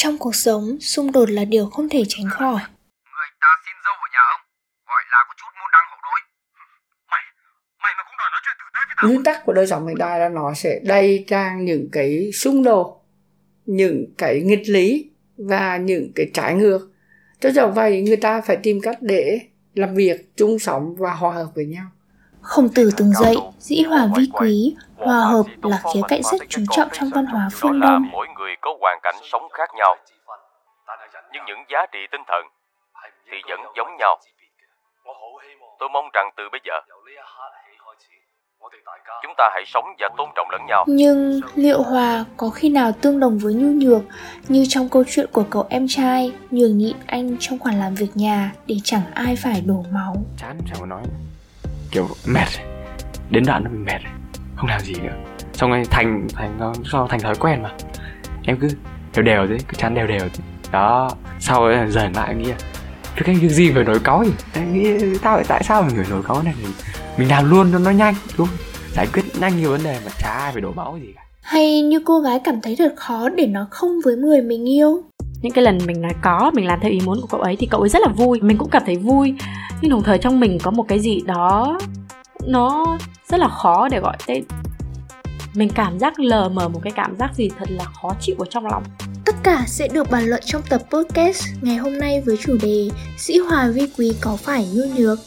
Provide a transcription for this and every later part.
Trong cuộc sống, xung đột là điều không thể tránh khỏi. Người ta xin dâu ở nhà ông, gọi là có chút môn đăng hậu đối. Mày, mày mà cũng đòi nói chuyện tử tế với tao. nguyên tắc của đời sống hiện đại là nó sẽ đầy trang những cái xung đột những cái nghịch lý và những cái trái ngược cho do vậy người ta phải tìm cách để làm việc chung sống và hòa hợp với nhau Khổng tử từng dạy, dĩ hòa vi quý, hòa hợp là khía cạnh rất chú trọng trong văn hóa phương Đông. mỗi người có hoàn cảnh sống khác nhau. Nhưng những giá trị tinh thần thì vẫn giống nhau. Tôi mong rằng từ bây giờ chúng ta hãy sống và tôn trọng lẫn nhau. Nhưng liệu hòa có khi nào tương đồng với nhu nhược như trong câu chuyện của cậu em trai nhường nhịn anh trong khoản làm việc nhà để chẳng ai phải đổ máu. chán có nói kiểu mệt rồi. đến đoạn nó mệt rồi. không làm gì nữa xong rồi thành thành nó sau thành thói quen mà em cứ đều đều thế cứ chán đều đều thế. đó sau rồi dần lại nghĩ là việc anh việc gì phải nổi cáu gì em nghĩ tao tại sao mình phải nổi cáu này mình, mình làm luôn cho nó nhanh đúng giải quyết nhanh nhiều vấn đề mà chả ai phải đổ máu gì cả Hay như cô gái cảm thấy thật khó để nói không với người mình yêu những cái lần mình nói có, mình làm theo ý muốn của cậu ấy thì cậu ấy rất là vui mình cũng cảm thấy vui nhưng đồng thời trong mình có một cái gì đó, nó rất là khó để gọi tên mình cảm giác lờ mờ một cái cảm giác gì thật là khó chịu ở trong lòng Tất cả sẽ được bàn luận trong tập podcast ngày hôm nay với chủ đề Sĩ hòa vi quý có phải nhu nhược?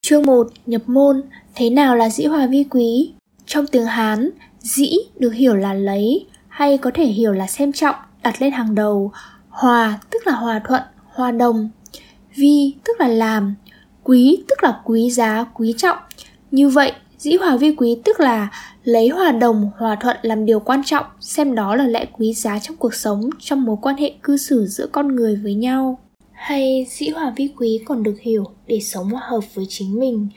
Chương 1. Nhập môn Thế nào là sĩ hòa vi quý? Trong tiếng Hán, dĩ được hiểu là lấy hay có thể hiểu là xem trọng, đặt lên hàng đầu. Hòa tức là hòa thuận, hòa đồng. Vi tức là làm. Quý tức là quý giá, quý trọng. Như vậy, dĩ hòa vi quý tức là lấy hòa đồng, hòa thuận làm điều quan trọng, xem đó là lẽ quý giá trong cuộc sống, trong mối quan hệ cư xử giữa con người với nhau. Hay dĩ hòa vi quý còn được hiểu để sống hòa hợp với chính mình,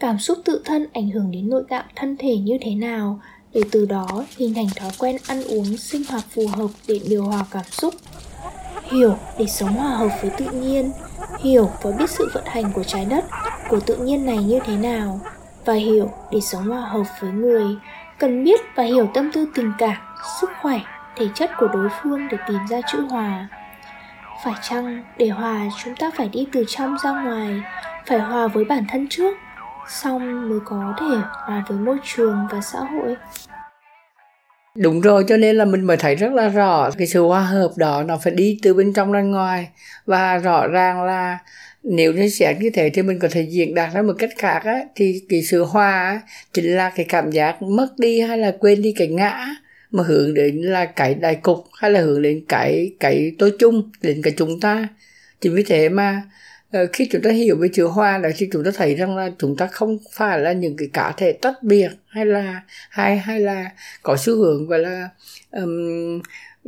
cảm xúc tự thân ảnh hưởng đến nội tạng thân thể như thế nào, để từ đó hình thành thói quen ăn uống sinh hoạt phù hợp để điều hòa cảm xúc. Hiểu để sống hòa hợp với tự nhiên, hiểu và biết sự vận hành của trái đất, của tự nhiên này như thế nào, và hiểu để sống hòa hợp với người cần biết và hiểu tâm tư tình cảm sức khỏe thể chất của đối phương để tìm ra chữ hòa phải chăng để hòa chúng ta phải đi từ trong ra ngoài phải hòa với bản thân trước xong mới có thể hòa với môi trường và xã hội. Đúng rồi cho nên là mình mới thấy rất là rõ cái sự hòa hợp đó nó phải đi từ bên trong ra ngoài. Và rõ ràng là nếu như xét như thế thì mình có thể diễn đạt ra một cách khác á, thì cái sự hòa á, chính là cái cảm giác mất đi hay là quên đi cái ngã mà hướng đến là cái đại cục hay là hướng đến cái cái tối chung đến cái chúng ta. Chính vì thế mà Ờ, khi chúng ta hiểu về chữ hoa là thì chúng ta thấy rằng là chúng ta không phải là những cái cá thể tách biệt hay là hay hay là có xu hướng gọi là um,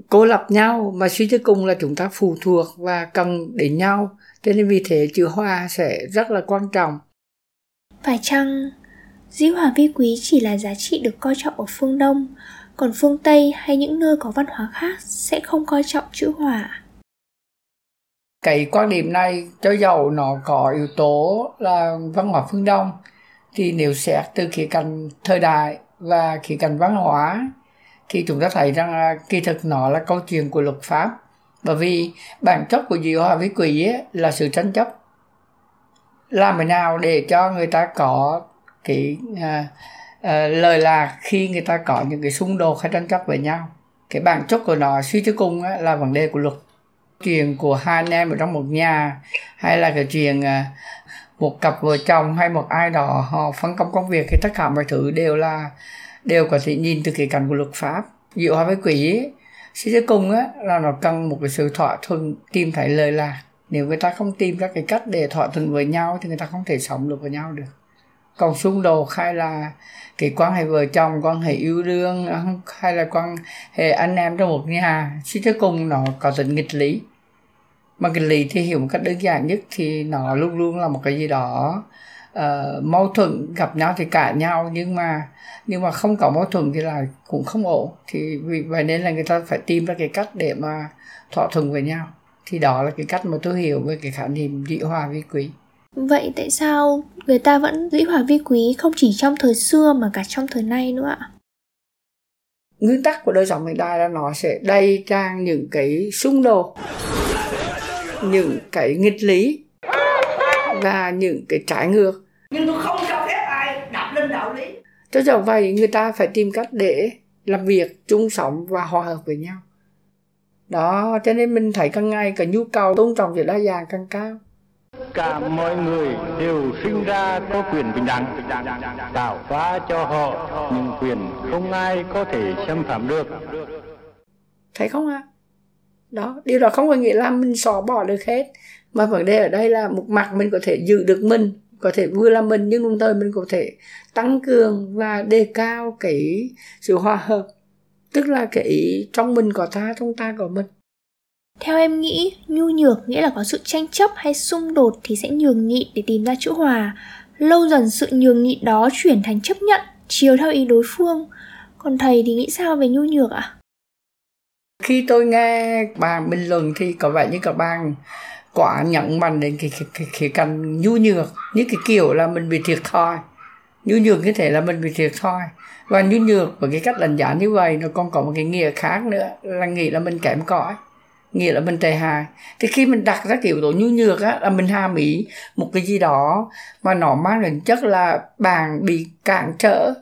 cô lập nhau mà suy cho cùng là chúng ta phụ thuộc và cần đến nhau. Cho nên vì thế chữ hoa sẽ rất là quan trọng. Phải chăng dĩ hòa vi quý chỉ là giá trị được coi trọng ở phương đông còn phương tây hay những nơi có văn hóa khác sẽ không coi trọng chữ hòa cái quan điểm này cho dầu nó có yếu tố là văn hóa phương đông. Thì nếu xét từ khía cạnh thời đại và khía cạnh văn hóa thì chúng ta thấy rằng là kỳ thực nó là câu chuyện của luật pháp. Bởi vì bản chất của Diệu hòa với quý ấy là sự tranh chấp. Làm thế nào để cho người ta có cái à, à, lời là khi người ta có những cái xung đột hay tranh chấp với nhau? Cái bản chất của nó suy cho cùng á, là vấn đề của luật chuyện của hai anh em ở trong một nhà hay là cái chuyện à, một cặp vợ chồng hay một ai đó họ phân công công việc thì tất cả mọi thứ đều là đều có thể nhìn từ cái cạnh của luật pháp. Dị hóa với quỷ ấy, suy cho cùng á là nó cần một cái sự thỏa thuận tìm thấy lời lạc. Nếu người ta không tìm ra cái cách để thỏa thuận với nhau thì người ta không thể sống được với nhau được. Còn xung đột hay là cái quan hệ vợ chồng quan hệ yêu đương hay là quan hệ anh em trong một nhà suy cho cùng nó có tính nghịch lý mà nghịch lý thì hiểu một cách đơn giản nhất thì nó luôn luôn là một cái gì đó uh, mâu thuẫn gặp nhau thì cãi nhau nhưng mà nhưng mà không có mâu thuẫn thì là cũng không ổn. Thì vì vậy nên là người ta phải tìm ra cái cách để mà thỏa thuận với nhau. Thì đó là cái cách mà tôi hiểu về cái khái niệm dĩ hòa vi quý. Vậy tại sao người ta vẫn dĩ hòa vi quý không chỉ trong thời xưa mà cả trong thời nay nữa ạ? Nguyên tắc của đời sống hiện đại là nó sẽ đầy trang những cái xung đột, những cái nghịch lý và những cái trái ngược. Nhưng tôi không cho phép ai đạp lên đạo lý. Cho do vậy người ta phải tìm cách để làm việc chung sống và hòa hợp với nhau. Đó, cho nên mình thấy càng ngày cái nhu cầu tôn trọng sự đa dạng càng cao cả mọi người đều sinh ra có quyền bình đẳng tạo hóa cho họ những quyền không ai có thể xâm phạm được thấy không ạ à? Đó điều đó không có nghĩa là mình xóa bỏ được hết mà vấn đề ở đây là một mặt mình có thể giữ được mình có thể vừa là mình nhưng đồng thời mình có thể tăng cường và đề cao cái sự hòa hợp tức là cái trong mình có ta trong ta có mình theo em nghĩ, nhu nhược nghĩa là có sự tranh chấp hay xung đột thì sẽ nhường nhịn để tìm ra chữ hòa. Lâu dần sự nhường nhịn đó chuyển thành chấp nhận, chiều theo ý đối phương. Còn thầy thì nghĩ sao về nhu nhược ạ? À? Khi tôi nghe bạn bình luận thì có vẻ như các bạn quả nhận mạnh đến cái cái cái, cái cần nhu nhược như cái kiểu là mình bị thiệt thòi. Nhu nhược như thế là mình bị thiệt thòi. Và nhu nhược với cái cách đánh giá như vậy nó còn có một cái nghĩa khác nữa là nghĩ là mình kém cỏi nghĩa là mình tệ hại. Thì khi mình đặt ra kiểu tố nhu nhược á là mình hàm ý một cái gì đó mà nó mang đến chất là bạn bị cản trở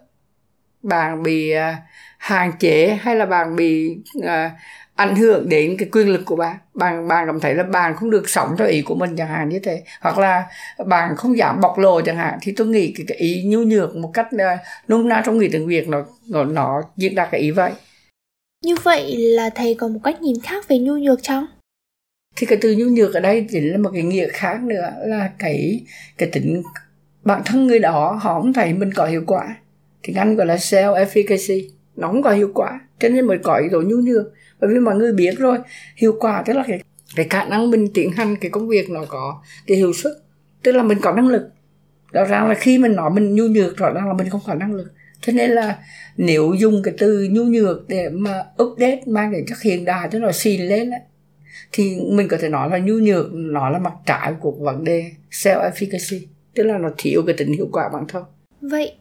bạn bị uh, hạn chế hay là bạn bị uh, ảnh hưởng đến cái quyền lực của bạn? Bạn bạn cảm thấy là bạn không được sống theo ý của mình chẳng hạn như thế. Hoặc là bạn không dám bộc lộ chẳng hạn. Thì tôi nghĩ cái, cái ý nhu nhược một cách uh, nôm na trong nghĩa tiếng việt nó nó, nó diễn đạt cái ý vậy. Như vậy là thầy có một cách nhìn khác về nhu nhược chăng? Thì cái từ nhu nhược ở đây chính là một cái nghĩa khác nữa là cái cái tính bản thân người đó họ không thấy mình có hiệu quả. Thì anh gọi là self efficacy nó không có hiệu quả. Cho nên mới có ý đồ nhu nhược. Bởi vì mọi người biết rồi hiệu quả tức là cái cái khả năng mình tiến hành cái công việc nó có cái hiệu suất tức là mình có năng lực. Rõ ràng là khi mình nói mình nhu nhược rõ ràng là mình không có năng lực. Cho nên là nếu dùng cái từ nhu nhược để mà update mang đến chất hiện đại cho nó xin lên ấy, thì mình có thể nói là nhu nhược nó là mặt trái của vấn đề self efficacy tức là nó thiếu cái tính hiệu quả bản thân. Vậy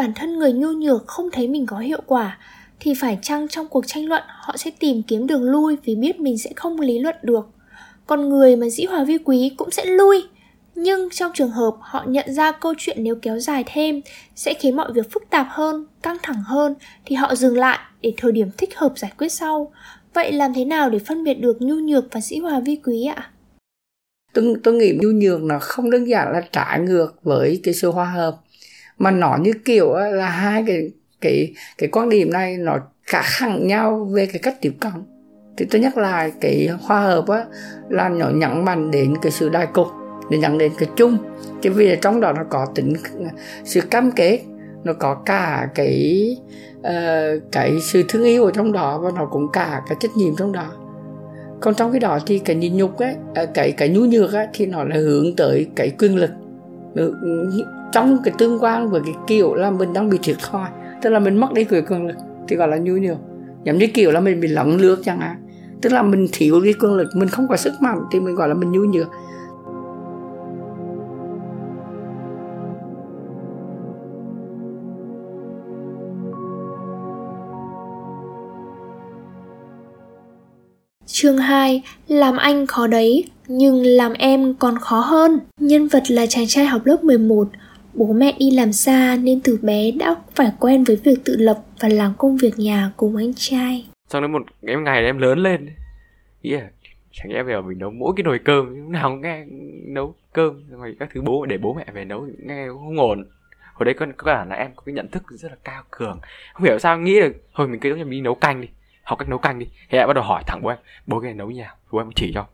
bản thân người nhu nhược không thấy mình có hiệu quả thì phải chăng trong cuộc tranh luận họ sẽ tìm kiếm đường lui vì biết mình sẽ không lý luận được. Còn người mà dĩ hòa vi quý cũng sẽ lui. Nhưng trong trường hợp họ nhận ra câu chuyện nếu kéo dài thêm sẽ khiến mọi việc phức tạp hơn căng thẳng hơn thì họ dừng lại để thời điểm thích hợp giải quyết sau. Vậy làm thế nào để phân biệt được nhu nhược và dĩ hòa vi quý ạ? Tôi, tôi nghĩ nhu nhược nó không đơn giản là trả ngược với cái sự hòa hợp mà nó như kiểu là hai cái cái cái quan điểm này nó khác hẳn nhau về cái cách tiếp cận. Thì tôi nhắc lại cái hòa hợp á là nó nhấn mạnh đến cái sự đại cục để nhận đến cái chung. Chứ vì trong đó nó có tính sự cam kết nó có cả cái uh, cái sự thương yêu ở trong đó và nó cũng cả cái trách nhiệm trong đó. Còn trong cái đó thì cái nhịn nhục ấy ờ, cái cái nhu nhược ấy, thì nó là hướng tới cái quyền lực trong cái tương quan với cái kiểu là mình đang bị thiệt thòi tức là mình mất đi cái quyền lực thì gọi là nhu nhược. Giống như kiểu là mình bị lỏng lướt chẳng hạn. Tức là mình thiếu cái quyền lực mình không có sức mạnh thì mình gọi là mình nhu nhược. Chương 2, làm anh khó đấy, nhưng làm em còn khó hơn. Nhân vật là chàng trai học lớp 11, bố mẹ đi làm xa nên từ bé đã phải quen với việc tự lập và làm công việc nhà cùng anh trai. Sau đó một cái ngày em lớn lên, nghĩ là chẳng lẽ giờ mình nấu mỗi cái nồi cơm, lúc nào cũng nghe nấu cơm, rồi các thứ bố để bố mẹ về nấu nghe không ổn. Hồi đấy có, có cả là em có cái nhận thức rất là cao cường. Không hiểu sao nghĩ được thôi mình cứ như đi nấu canh đi học cách nấu canh đi. Thế lại bắt đầu hỏi thẳng bố em bố cái này nấu như nào? Bố em chỉ cho.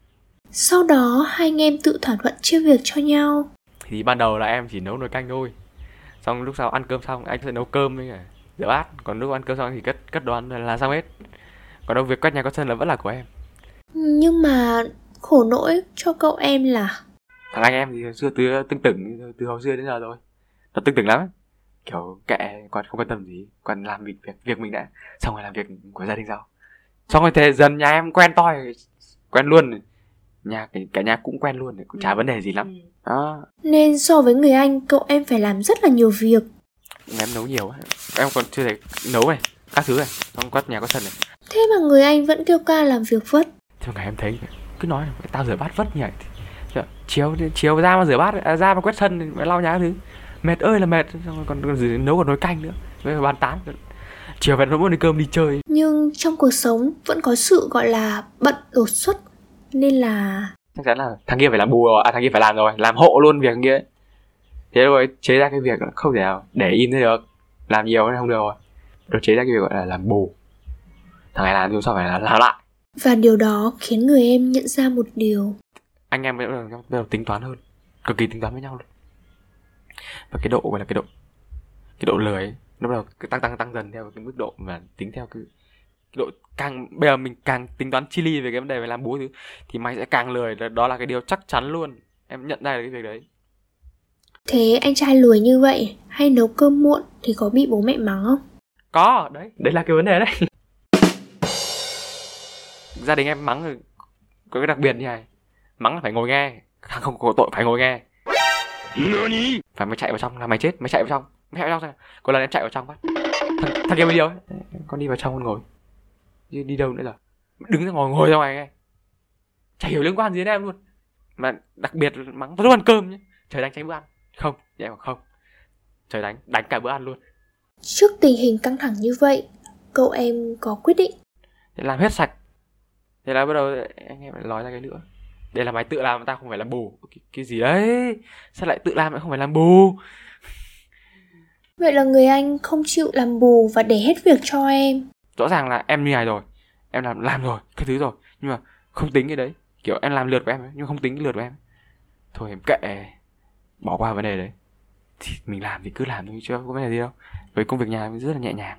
Sau đó hai anh em tự thỏa thuận chia việc cho nhau thì ban đầu là em chỉ nấu nồi canh thôi. Xong lúc sau ăn cơm xong anh sẽ nấu cơm với cả rửa bát. Còn lúc ăn cơm xong thì cất cất đồ ăn là xong hết. Còn đâu việc quét nhà quét sân là vẫn là của em. Nhưng mà khổ nỗi cho cậu em là? Thằng anh em thì hồi xưa từ tưng tửng từ hồi xưa đến giờ rồi. Nó tưng tửng lắm kiểu kệ quan không quan tâm gì. Quan làm việc việc việc mình đã xong rồi làm việc của gia đình sau. Xong rồi thế dần nhà em quen toi quen luôn nhà cả, cả nhà cũng quen luôn cũng chả vấn đề gì lắm. Đó. Nên so với người anh, cậu em phải làm rất là nhiều việc. em nấu nhiều á. em còn chưa thể nấu này các thứ này. Xong quét nhà quét sân này. Thế mà người anh vẫn kêu ca làm việc vất. Thế ngày em thấy cứ nói tao rửa bát vất nhỉ Thì- chiều chiều ra mà rửa bát à, ra mà quét sân phải lau nhà các thứ. Mệt ơi là mệt xong rồi còn, còn gì, nấu còn nồi canh nữa. Với bàn tán. Chiều về muốn đi cơm đi chơi. Nhưng trong cuộc sống vẫn có sự gọi là bận đột xuất. Nên là chắc chắn là thằng kia phải làm bù rồi à thằng kia phải làm rồi. Làm hộ luôn việc kia thế rồi chế ra cái việc không thể nào để im thế được. Làm nhiều nên không được rồi. Rồi chế ra cái việc gọi là làm bù. Thằng này làm thì sao phải là làm lại. Và điều đó khiến người em nhận ra một điều. anh em bắt đầu, bắt đầu tính toán hơn. Cực kỳ tính toán với nhau luôn. Và cái độ gọi là cái độ cái độ lười ấy, nó bắt đầu tăng tăng tăng dần theo cái mức độ mà tính theo cái, cái độ càng bây giờ mình càng tính toán chi ly về cái vấn đề về làm bố thứ thì mày sẽ càng lười đó- là cái điều chắc chắn luôn. Em nhận ra được cái việc đấy. Thế anh trai lười như vậy hay nấu cơm muộn thì có bị bố mẹ mắng không? có đấy. Đấy là cái vấn đề đấy. Gia đình em mắng rồi có cái đặc biệt như này mắng là phải ngồi nghe thằng không có tội phải ngồi nghe. Phải mày chạy vào trong là mày chết mày chạy vào trong mày chạy vào trong xem có lần em chạy vào trong bắt thằng, thằng kia bây giờ con đi vào trong con ngồi đi, đi đâu nữa là đứng ra ngồi ngồi ra ngoài nghe. Chả hiểu liên quan gì đến em luôn. Mà đặc biệt là mắng vào lúc ăn cơm nhé. Trời đánh tránh bữa ăn. Không vậy mà không. Trời đánh đánh cả bữa ăn luôn. Trước tình hình căng thẳng như vậy, cậu em có quyết định? Thế làm hết sạch. Thế là bắt đầu anh em lại nói ra cái nữa. Đây là mày tự làm mà tao không phải làm bù. Cái, cái gì đấy? Sao lại tự làm lại không phải làm bù? Vậy là người anh không chịu làm bù và để hết việc cho em Rõ ràng là em như này rồi Em làm làm rồi, cái thứ rồi Nhưng mà không tính cái đấy. Kiểu em làm lượt của em ấy, nhưng không tính cái lượt của em. Thôi em kệ Bỏ qua vấn đề đấy. Thì mình làm thì cứ làm thôi chứ có vấn đề gì đâu. Với công việc nhà em rất là nhẹ nhàng.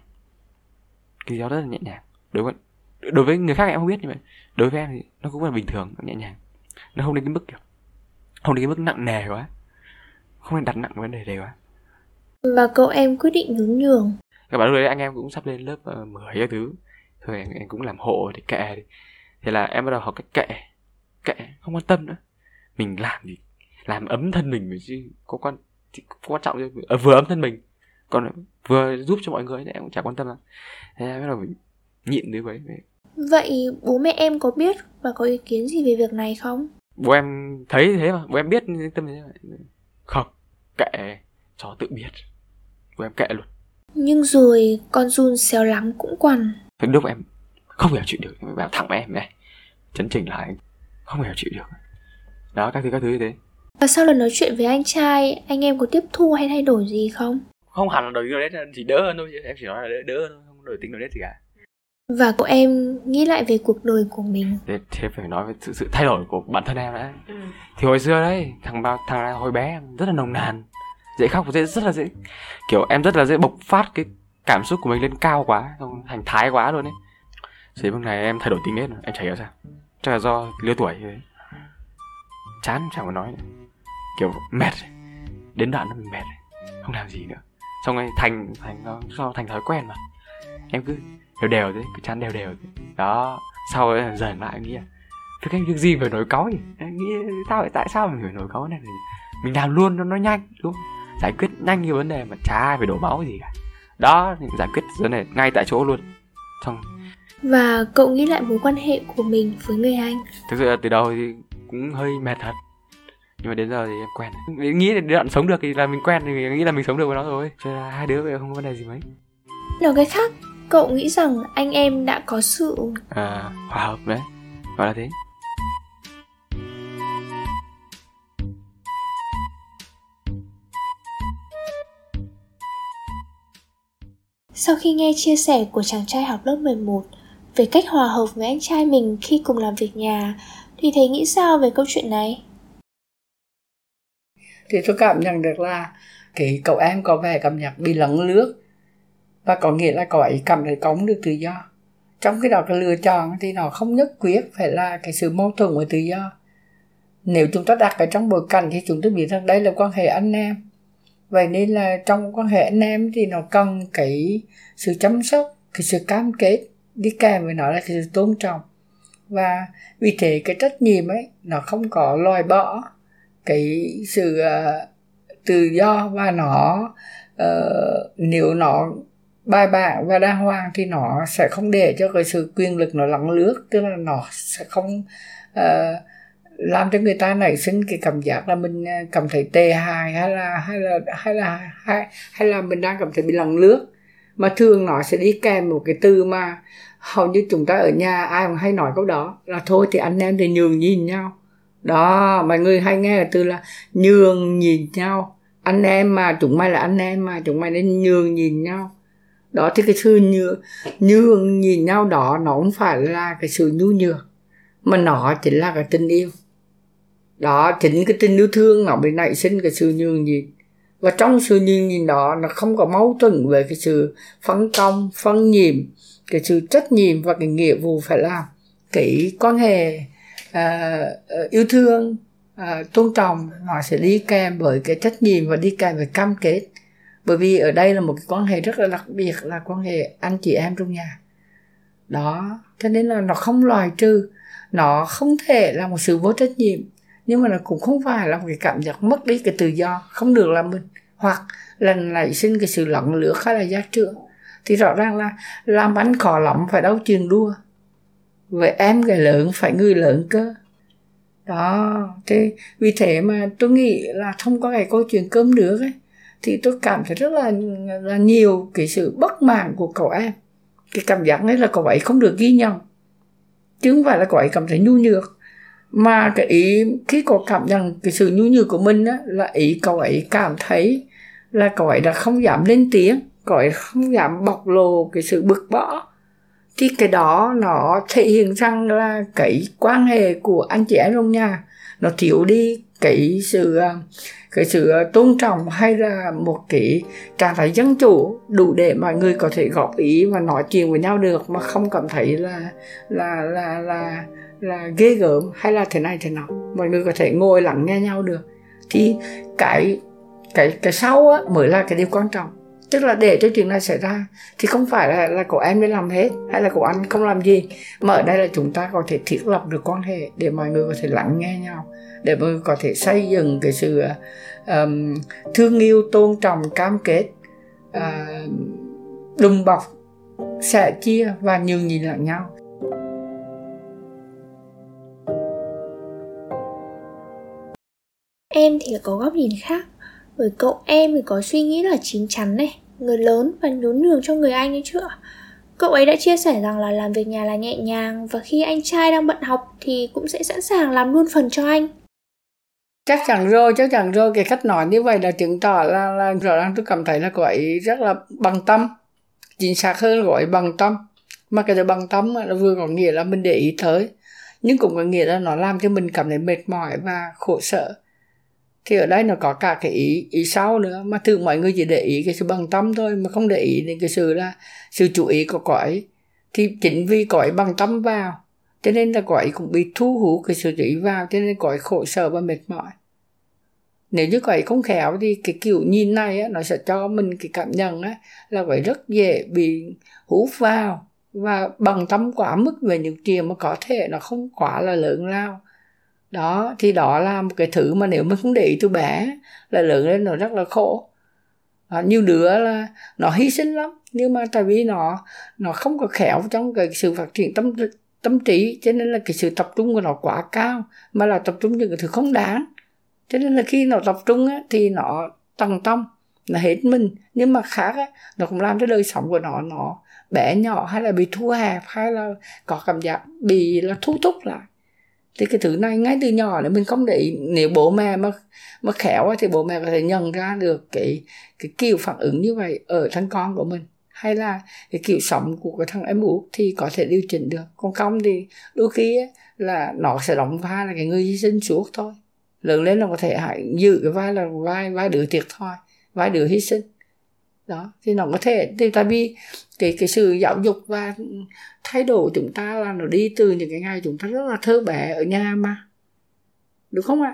Cái gì đó rất là nhẹ nhàng. Đối với đối với người khác em không biết nhưng mà đối với em thì nó cũng là bình thường nó nhẹ nhàng. Nó không đến cái mức kiểu không đến cái mức nặng nề quá. Không nên đặt nặng vấn đề đấy quá. Và cậu em quyết định nhún nhường các bạn lúc đấy anh em cũng sắp lên lớp uh, 10 cái thứ. Thôi anh, anh cũng làm hộ thì kệ đi. Thế là em bắt đầu học cách kệ. Kệ không quan tâm nữa. Mình làm thì làm ấm thân mình chứ có quan thì có quan trọng chứ ờ, vừa ấm thân mình còn vừa giúp cho mọi người thì em cũng chả quan tâm lắm. Thế em bắt đầu phải nhịn thứ đấy Vậy bố mẹ em có biết và có ý kiến gì về việc này không? bố em thấy thế mà bố em biết tâm thế mà. Không kệ cho tự biết. Bố em kệ luôn Nhưng rồi con run xéo lắm cũng quằn. Thế lúc em. Không hiểu chịu được. Em bảo thẳng với em này chấn chỉnh lại. Không hiểu chịu được. Đó các thứ các thứ như thế. Và sau lần nói chuyện với anh trai Anh em có tiếp thu hay thay đổi gì không? không hẳn là đổi tính đấy chỉ đỡ hơn thôi. Chứ em chỉ nói là đỡ, đỡ hơn thôi không đổi tính đổi đấy gì cả. Và cậu em nghĩ lại về cuộc đời của mình. Thế, thế phải nói về sự, sự thay đổi của bản thân em đấy thì hồi xưa đấy thằng bao thằng hồi bé em rất là nồng nàn dễ khóc dễ rất là dễ. Kiểu em rất là dễ bộc phát cái cảm xúc của mình lên cao quá xong thành thái quá luôn ấy. Thế bước này em thay đổi tính nết rồi, em chả hiểu sao. Chắc là do lứa tuổi như chán chẳng có nói nữa. kiểu mệt đến đoạn nó mình mệt không làm gì nữa. Xong rồi thành thành nó sau thành thói quen mà. Em cứ đều đều thế cứ chán đều đều thế. Đó sau rồi dần lại em nghĩ là cái cái việc gì phải nổi cáu nhỉ? Em nghĩ tao lại tại sao mình phải nổi cáu này mình làm luôn cho nó nhanh đúng không? Giải quyết nhanh cái vấn đề mà chả ai phải đổ máu gì cả. Đó giải quyết vấn đề ngay tại chỗ luôn. Xong. Và cậu nghĩ lại mối quan hệ của mình với người anh. Thực sự là từ đầu thì cũng hơi mệt thật. Nhưng mà đến giờ thì em quen. Rồi. nghĩ là đoạn sống được thì là mình quen thì nghĩ là mình sống được với nó rồi. Cho nên là hai đứa vậy không có vấn đề gì mấy. Nói cách khác, cậu nghĩ rằng anh em đã có sự à, hòa hợp đấy. Gọi là thế Sau khi nghe chia sẻ của chàng trai học lớp 11 về cách hòa hợp với anh trai mình khi cùng làm việc nhà, thì thấy nghĩ sao về câu chuyện này? thì tôi cảm nhận được là cái cậu em có vẻ cảm nhận bị lấn lướt và có nghĩa là cậu ấy cảm thấy cống được tự do. Trong cái đó cái lựa chọn thì nó không nhất quyết phải là cái sự mâu thuẫn với tự do. Nếu chúng ta đặt ở trong bối cảnh thì chúng ta biết rằng đây là quan hệ anh em vậy nên là trong quan hệ anh em thì nó cần cái sự chăm sóc cái sự cam kết đi kèm với nó là cái sự tôn trọng. Và vì thế cái trách nhiệm ấy nó không có loại bỏ cái sự uh, tự do và nó uh, nếu nó bài bản và đa hoàng thì nó sẽ không để cho cái sự quyền lực nó lắng lướt tức là nó sẽ không uh, làm cho người ta nảy sinh cái cảm giác là mình à, cảm thấy tê hài hay là hay là hay là hay, hay là mình đang cảm thấy bị lằng lướt mà thường nó sẽ đi kèm một cái từ mà hầu như chúng ta ở nhà ai cũng hay nói câu đó là thôi thì anh em thì nhường nhìn nhau. Đó mọi người hay nghe từ là nhường nhìn nhau. Anh em mà chúng mày là anh em mà chúng mày nên nhường nhìn nhau. Đó thì cái sự nhường, nhường nhìn nhau đó nó không phải là cái sự nhu nhược mà nó chính là cái tình yêu đó chính cái tình yêu thương nó mới nảy sinh cái sự nhường nhịn. Và trong sự nhường nhịn đó nó không có mâu thuẫn về cái sự phân công phân nhiệm cái sự trách nhiệm và cái nghĩa vụ phải làm. Cái quan hệ à, à yêu thương à, tôn trọng họ sẽ đi kèm bởi cái trách nhiệm và đi kèm với cam kết. Bởi vì ở đây là một cái quan hệ rất là đặc biệt là quan hệ anh chị em trong nhà. Đó cho nên là nó không loại trừ. Nó không thể là một sự vô trách nhiệm nhưng mà nó cũng không phải là một cái cảm giác mất đi cái tự do, không được là mình. Hoặc là nảy sinh cái sự lẫn lửa khá là giá trưởng. Thì rõ ràng là làm bánh khó lắm phải đấu trường đua vậy em người lớn phải người lớn cơ. Đó, thế vì thế mà tôi nghĩ là thông qua cái câu chuyện cơm nước ấy, thì tôi cảm thấy rất là là nhiều cái sự bất mãn của cậu em. Cái cảm giác ấy là cậu ấy không được ghi nhận. Chứ không phải là cậu ấy cảm thấy nhu nhược mà cái ý, khi có cảm nhận cái sự nhu nhược của mình á, là ý cậu ấy cảm thấy là cậu ấy đã không dám lên tiếng, cậu ấy không dám bộc lộ cái sự bực bõ thì cái đó nó thể hiện rằng là cái quan hệ của anh chị em trong nhà nó thiếu đi cái sự à, cái sự à, tôn trọng hay là một cái trạng thái dân chủ đủ để mọi người có thể góp ý và nói chuyện với nhau được mà không cảm thấy là là là là là ghê gớm hay là thế này thế nào mọi người có thể ngồi lắng nghe nhau được. Thì cái cái cái sau á mới là cái điều quan trọng. Tức là để cho chuyện này xảy ra thì không phải là là cậu em đi làm hết hay là cậu anh không làm gì. Mà ở đây là chúng ta có thể thiết lập được quan hệ để mọi người có thể lắng nghe nhau để mọi người có thể xây dựng cái sự um, thương yêu tôn trọng cam kết uh, đùm bọc sẻ chia và nhường nhìn lẫn nhau. Em thì có góc nhìn khác bởi cậu em thì có suy nghĩ là chín chắn này người lớn và nhún nhường cho người anh ấy chứ Cậu ấy đã chia sẻ rằng là làm việc nhà là nhẹ nhàng và khi anh trai đang bận học thì cũng sẽ sẵn sàng làm luôn phần cho anh. Chắc chắn rồi, chắc chắn rồi. Cái cách nói như vậy là chứng tỏ là, là rõ ràng tôi cảm thấy là cậu ấy rất là bằng tâm. Chính xác hơn gọi bằng tâm. Mà cái từ bằng tâm là vừa có nghĩa là mình để ý tới. Nhưng cũng có nghĩa là nó làm cho mình cảm thấy mệt mỏi và khổ sở thì ở đây nó có cả cái ý ý sau nữa. Mà thường mọi người chỉ để ý cái sự bằng tâm thôi mà không để ý đến cái sự là sự chú ý của cõi thì chính vì cõi bằng tâm vào cho nên là cõi cũng bị thu hút cái sự chú ý vào cho nên cõi khổ sở và mệt mỏi. Nếu như cõi không khéo thì cái kiểu nhìn này á, nó sẽ cho mình cái cảm nhận á, là cõi rất dễ bị hút vào và bằng tâm quá mức về những chuyện mà có thể nó không quá là lớn lao đó thì đó là một cái thứ mà nếu mình không để ý từ bé là lớn lên nó rất là khổ. À, nhiều đứa là nó hy sinh lắm nhưng mà tại vì nó nó không có khéo trong cái sự phát triển tâm tâm trí cho nên là cái sự tập trung của nó quá cao mà là tập trung những cái thứ không đáng. Cho nên là khi nó tập trung á, thì nó tầng tâm nó hết mình. Nhưng mà khác á, nó cũng làm cho đời sống của nó nó bé nhỏ hay là bị thu hẹp hay là có cảm giác bị là thu thúc lại thì cái thứ này ngay từ nhỏ là mình không để ý. Nếu bố mẹ mà mà khéo thì bố mẹ có thể nhận ra được cái cái kiểu phản ứng như vậy ở thằng con của mình. Hay là cái kiểu sống của cái thằng em út thì có thể điều chỉnh được. Còn không thì đôi khi ấy, là nó sẽ đóng vai là cái người hy sinh suốt thôi. Lớn lên là có thể hãy giữ cái vai là vai vai đứa thiệt thôi vai đứa hy sinh đó thì nó có thể thì tại vì cái cái sự giáo dục và thay đổi chúng ta là nó đi từ những cái ngày chúng ta rất là thơ bé ở nhà mà. Đúng không ạ?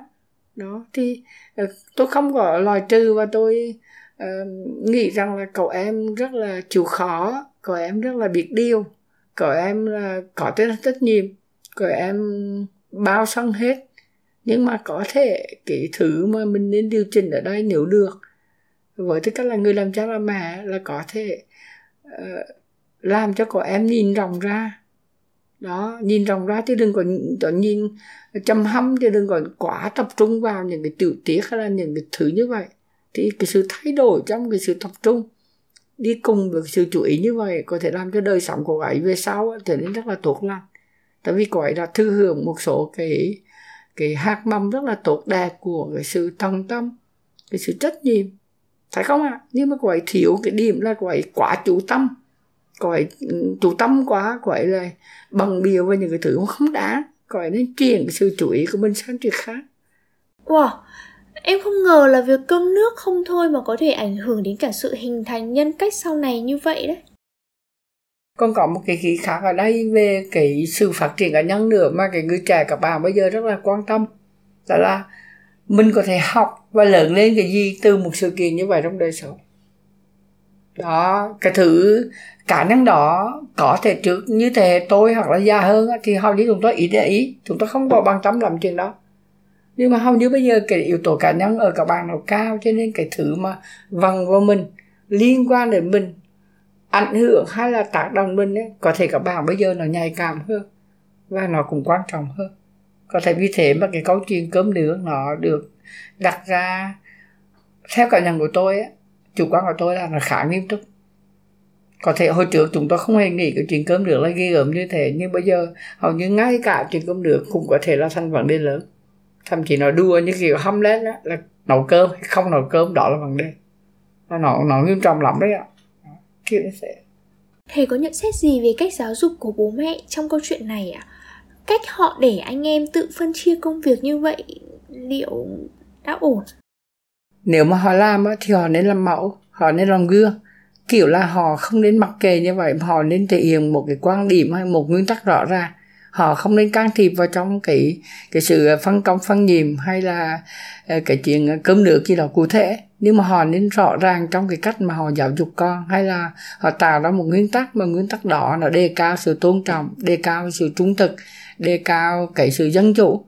Đó thì ờ, tôi không có loại trừ và tôi uh, nghĩ rằng là cậu em rất là chịu khó cậu em rất là biết điều cậu em là có tên trách nhiệm cậu em bao xong hết. Nhưng mà có thể cái thứ mà mình nên điều chỉnh ở đây nếu được với tư cách là người làm cha làm mẹ là có thể uh, làm cho cậu em nhìn rộng ra. Đó nhìn rộng ra chứ đừng có, có nhìn chăm hâm chứ đừng có quá tập trung vào những cái tiểu tiết hay là những cái thứ như vậy. Thì cái sự thay đổi trong cái sự tập trung đi cùng với sự chú ý như vậy có thể làm cho đời sống của ấy về sau trở nên rất là tốt lành. Tại vì cô ấy đã thư hưởng một số cái cái hạt mầm rất là tốt đẹp của cái sự tận tâm cái sự trách nhiệm phải không ạ? À? nhưng mà cô ấy thiếu cái điểm là cô ấy quá chủ tâm. Cô ấy ừ, chủ tâm quá cô ấy là bằng điều với những cái thứ không đáng. Cô ấy nên chuyển cái sự chú ý của mình sang chuyện khác. Wow em không ngờ là việc cơm nước không thôi mà có thể ảnh hưởng đến cả sự hình thành nhân cách sau này như vậy đấy. Còn có một cái khí khác ở đây về cái sự phát triển cá nhân nữa mà cái người trẻ các bạn bây giờ rất là quan tâm. Đó là mình có thể học và lớn lên cái gì từ một sự kiện như vậy trong đời sống. Đó cái thứ khả năng đó có thể trước như thế tôi hoặc là già hơn thì hầu như chúng tôi ít để ý. Chúng tôi không có bằng tâm làm chuyện đó. Nhưng mà hầu như bây giờ cái yếu tố cá nhân ở các bạn nó cao cho nên cái thứ mà vâng vần vào mình liên quan đến mình ảnh hưởng hay là tác động mình ấy, có thể các bạn bây giờ nó nhạy cảm hơn và nó cũng quan trọng hơn. Có thể vì thế mà cái câu chuyện cơm nước nó được đặt ra, theo cảm nhận của tôi á, chủ quan của tôi là nó khá nghiêm túc. Có thể hồi trước chúng tôi không hề nghĩ cái chuyện cơm nước là ghê gớm như thế, nhưng bây giờ hầu như ngay cả chuyện cơm nước cũng có thể là thành vấn đề lớn. Thậm chí nó đua như kiểu hâm lên á, là nấu cơm hay không nấu cơm, đó là vấn đề. Nó nó nghiêm trọng lắm đấy ạ. Kiểu như thế. Thầy có nhận xét gì về cách giáo dục của bố mẹ trong câu chuyện này ạ? À? cách họ để anh em tự phân chia công việc như vậy, liệu đã ổn. Nếu mà họ làm thì họ nên làm mẫu, họ nên làm gương. Kiểu là họ không nên mặc kệ như vậy, họ nên thể hiện một cái quan điểm hay một nguyên tắc rõ ràng. Họ không nên can thiệp vào trong cái cái sự phân công, phân nhiệm hay là ờ, cái chuyện cơm nước gì đó cụ thể. Nhưng mà họ nên rõ ràng trong cái cách mà họ giáo dục con hay là họ tạo ra một nguyên tắc mà nguyên tắc đó nó đề cao sự tôn trọng, đề cao sự trung thực, đề cao cái sự dân chủ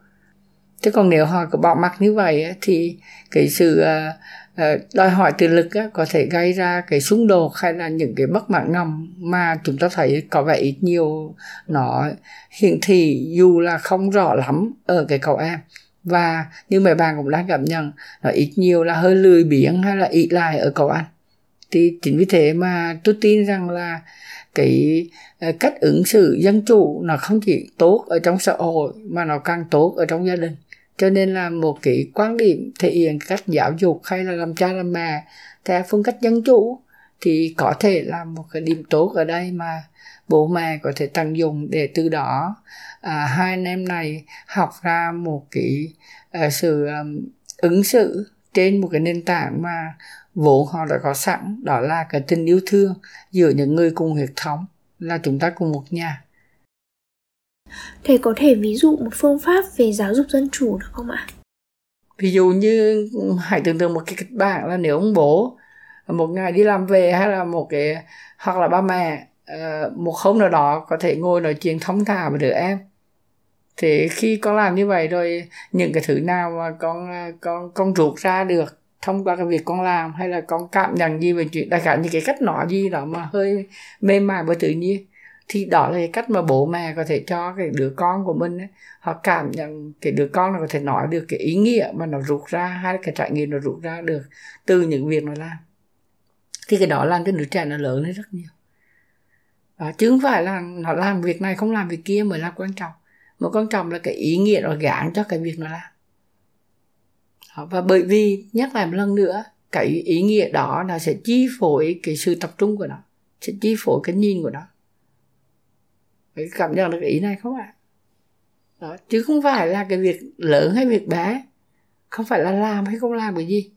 chứ còn nếu họ cứ bỏ mặc như vậy thì cái sự ờ, ờ, đòi hỏi từ lực có thể gây ra cái xung đột hay là những cái bất mãn ngầm mà chúng ta thấy có vẻ ít nhiều nó hiển thị dù là không rõ lắm ở cái cậu em. Và như mấy bạn cũng đang cảm nhận, nó ít nhiều là hơi lười biếng hay là ít lại ở cậu anh. Thì chính vì thế mà tôi tin rằng là cái ờ, cách ứng xử dân chủ nó không chỉ tốt ở trong xã hội mà nó càng tốt ở trong gia đình cho nên là một cái quan điểm thể hiện cách giáo dục hay là làm cha làm mẹ theo phương cách dân chủ thì có thể là một cái điểm tốt ở đây mà bố mẹ có thể tận dụng để từ đó à, hai anh em này học ra một cái à, sự um, ứng xử trên một cái nền tảng mà vốn họ đã có sẵn đó là cái tình yêu thương giữa những người cùng huyết thống là chúng ta cùng một nhà. Thầy có thể ví dụ một phương pháp về giáo dục dân chủ được không ạ? Ví dụ như hãy tưởng tượng một cái kịch bản là nếu ông bố một ngày đi làm về hay là một cái, hoặc là ba mẹ ờ, một hôm nào đó có thể ngồi nói chuyện thông thả với đứa em thì khi con làm như vậy rồi, những cái thứ nào mà con ờ, con con ruột ra được thông qua cái việc con làm hay là con cảm nhận gì về chuyện, đại khái những cái cách nói gì đó mà hơi mềm mại và tự nhiên thì đó là cái cách mà bố mẹ có thể cho cái đứa con của mình ấy, họ cảm nhận cái đứa con nó có thể nói được cái ý nghĩa mà nó rút ra hay cái trải nghiệm nó rút ra được từ những việc nó làm. Thì cái đó làm cho đứa trẻ nó lớn lên rất nhiều. Đó, chứ không phải là nó làm việc này không làm việc kia mới là quan trọng. Mà quan trọng là cái ý nghĩa nó gán cho cái việc nó làm. Đó, và bởi vì nhắc lại một lần nữa cái ý nghĩa đó nó sẽ chi phối cái sự tập trung của nó sẽ chi phối cái nhìn của nó phải cảm nhận được ý này không ạ? Đó, chứ không phải là cái việc lớn hay việc bé. Không phải là làm hay không làm cái gì.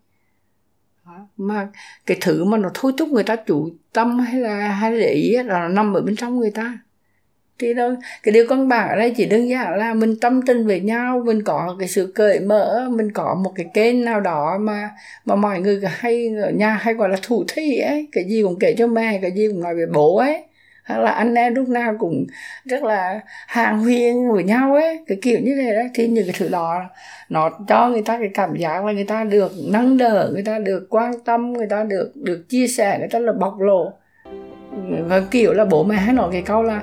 Đó, mà cái thứ mà nó thôi thúc người ta chủ tâm hay là hay để ý là nó nằm ở bên trong người ta. Thì đâu cái điều căn bản ở đây chỉ đơn giản là mình tâm tình với nhau mình có cái sự cởi mở mình có một cái kênh nào đó mà mà mọi người hay ở nhà hay gọi là thủ thi ấy. Cái gì cũng kể cho mẹ cái gì cũng nói về bố ấy hoặc là anh em lúc nào cũng rất là hàng huyên với nhau ấy. Cái kiểu như thế đó. Thì những cái thứ đó, nó cho người ta cái cảm giác là người ta được nâng đỡ, người ta được quan tâm, người ta được được chia sẻ, người ta là bộc lộ. Và kiểu là bố mẹ hay nói cái câu là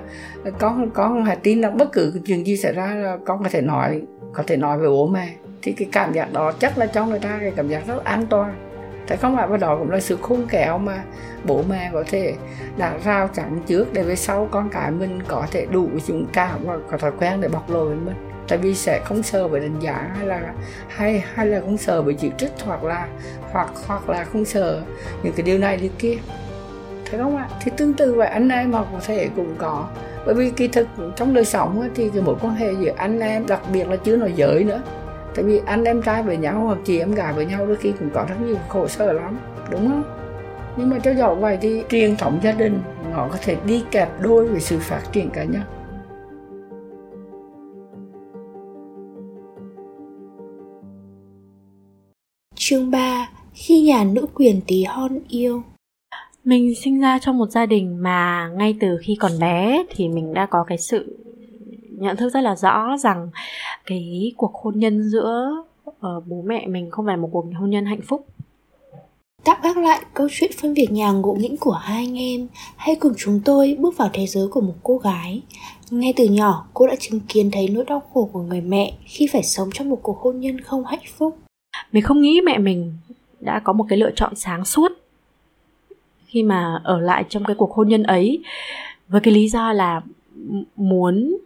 con con hãy tin là bất cứ chuyện gì xảy ra là con có thể nói, có thể nói với bố mẹ. Thì cái cảm giác đó chắc là cho người ta cái cảm giác rất an toàn tại không phải vào đó cũng là sự khôn khéo mà bố mẹ có thể đã rào chắn trước để về sau con cái mình có thể đủ dũng cảm và có thói quen để bộc lộ với mình? Tại vì sẽ không sợ về đánh giá hay là hay hay là không sợ về chỉ trích hoặc là, hoặc hoặc là không sợ những cái điều này điều kia. Thấy không ạ? Thì tương tự vậy anh em mà có thể cũng có. Bởi vì kỳ thực trong đời sống thì cái mối quan hệ giữa anh em, đặc biệt là chưa nói giới nữa tại vì anh em trai với nhau hoặc chị em gái với nhau đôi khi cũng có rất nhiều khổ sở lắm đúng không? Nhưng mà cho dẫu vậy thì truyền thống gia đình nó có thể đi kẹp đôi với sự phát triển cá nhân. Chương 3 Khi nhà nữ quyền tí hon yêu. Mình sinh ra trong một gia đình mà ngay từ khi còn bé thì mình đã có cái sự nhận thức rất là rõ rằng cái cuộc hôn nhân giữa uh, bố mẹ mình không phải một cuộc hôn nhân hạnh phúc. Tạm gác lại câu chuyện phân biệt nhà ngộ nghĩnh của hai anh em Hãy cùng chúng tôi bước vào thế giới của một cô gái. Ngay từ nhỏ cô đã chứng kiến thấy nỗi đau khổ của người mẹ Khi phải sống trong một cuộc hôn nhân không hạnh phúc. Mình không nghĩ mẹ mình đã có một cái lựa chọn sáng suốt Khi mà ở lại trong cái cuộc hôn nhân ấy Với cái lý do là muốn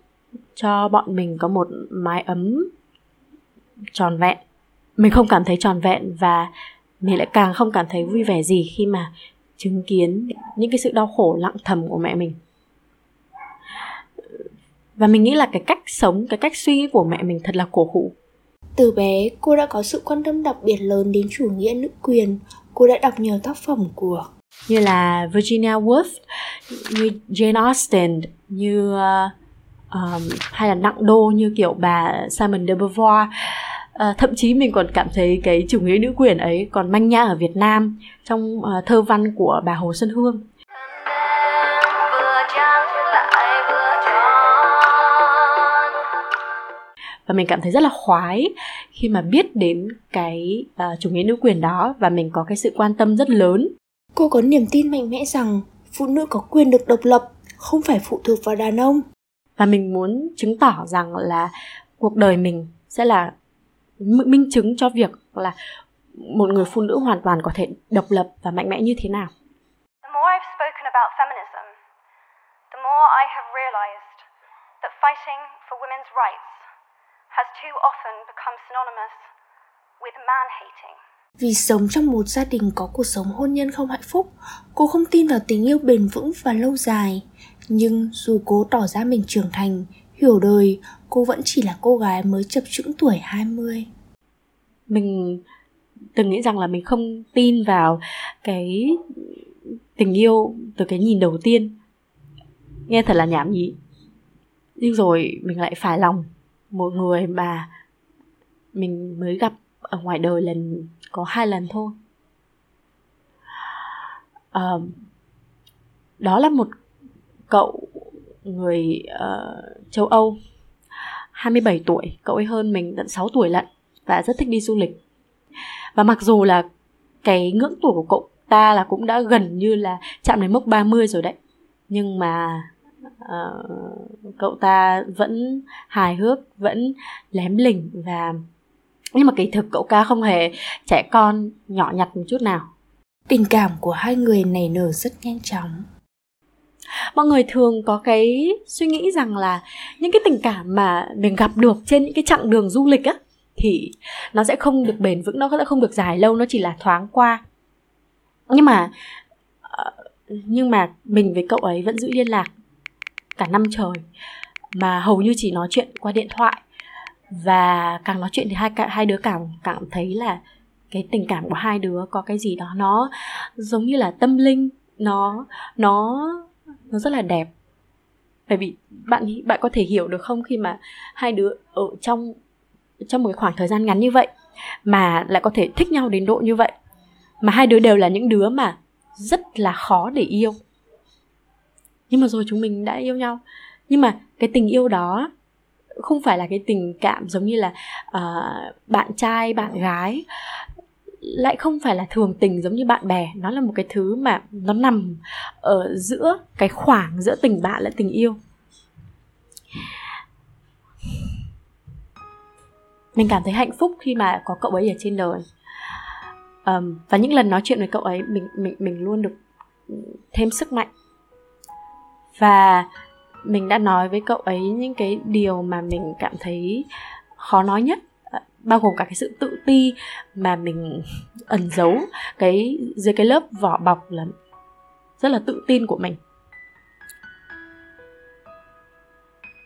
cho bọn mình có một mái ấm tròn vẹn. Mình không cảm thấy tròn vẹn và mình lại càng không cảm thấy vui vẻ gì khi mà chứng kiến những cái sự đau khổ lặng thầm của mẹ mình. Và mình nghĩ là cái cách sống cái cách suy nghĩ của mẹ mình thật là cổ hủ. Từ bé cô đã có sự quan tâm đặc biệt lớn đến chủ nghĩa nữ quyền. Cô đã đọc nhiều tác phẩm của như là Virginia Woolf như Jane Austen như uh, um, hay là nặng đô như kiểu bà Simon de Beauvoir À, thậm chí mình còn cảm thấy cái chủ nghĩa nữ quyền ấy còn manh nha ở Việt Nam trong uh, thơ văn của bà Hồ Xuân Hương. Và mình cảm thấy rất là khoái khi mà biết đến cái uh, chủ nghĩa nữ quyền đó và mình có cái sự quan tâm rất lớn. Cô có niềm tin mạnh mẽ rằng phụ nữ có quyền được độc lập, không phải phụ thuộc vào đàn ông và mình muốn chứng tỏ rằng là cuộc đời mình sẽ là minh chứng cho việc là một người phụ nữ hoàn toàn có thể độc lập và mạnh mẽ như thế nào. The more I've spoken about feminism, the more I have realized that fighting for women's rights has too often become synonymous with man hating. Vì sống trong một gia đình có cuộc sống hôn nhân không hạnh phúc, cô không tin vào tình yêu bền vững và lâu dài. Nhưng dù cố tỏ ra mình trưởng thành, hiểu đời, cô vẫn chỉ là cô gái mới chập chững tuổi 20. Mình từng nghĩ rằng là mình không tin vào cái tình yêu từ cái nhìn đầu tiên. Nghe thật là nhảm nhí. Nhưng rồi mình lại phải lòng một người mà mình mới gặp ở ngoài đời lần có hai lần thôi. Uh, đó là một cậu người uh, châu Âu 27 tuổi, cậu ấy hơn mình tận 6 tuổi lận và rất thích đi du lịch. Và mặc dù là cái ngưỡng tuổi của cậu ta là cũng đã gần như là chạm đến mốc 30 rồi đấy. Nhưng mà uh, cậu ta vẫn hài hước, vẫn lém lỉnh và nhưng mà kỳ thực cậu ca không hề trẻ con nhỏ nhặt một chút nào. Tình cảm của hai người này nở rất nhanh chóng mọi người thường có cái suy nghĩ rằng là những cái tình cảm mà mình gặp được trên những cái chặng đường du lịch á, thì nó sẽ không được bền vững, nó sẽ không được dài lâu, nó chỉ là thoáng qua. Nhưng mà ờ, nhưng mà mình với cậu ấy vẫn giữ liên lạc cả năm trời, mà hầu như chỉ nói chuyện qua điện thoại. Và càng nói chuyện thì hai hai đứa càng cảm thấy là cái tình cảm của hai đứa có cái gì đó nó giống như là tâm linh, nó nó nó rất là đẹp. Bởi vì bạn bạn có thể hiểu được không khi mà hai đứa ở trong trong một khoảng thời gian ngắn như vậy mà lại có thể thích nhau đến độ như vậy? Mà hai đứa đều là những đứa mà rất là khó để yêu. Nhưng mà rồi chúng mình đã yêu nhau. Nhưng mà cái tình yêu đó không phải là cái tình cảm giống như là uh, bạn trai bạn gái lại không phải là thường tình giống như bạn bè. Nó là một cái thứ mà nó nằm ở giữa cái khoảng giữa tình bạn lẫn tình yêu. Mình cảm thấy hạnh phúc khi mà có cậu ấy ở trên đời. Um, và những lần nói chuyện với cậu ấy mình mình mình luôn được thêm sức mạnh. Và mình đã nói với cậu ấy những cái điều mà mình cảm thấy khó nói nhất bao gồm cả cái sự tự ti mà mình ẩn giấu cái dưới cái lớp vỏ bọc là rất là tự tin của mình.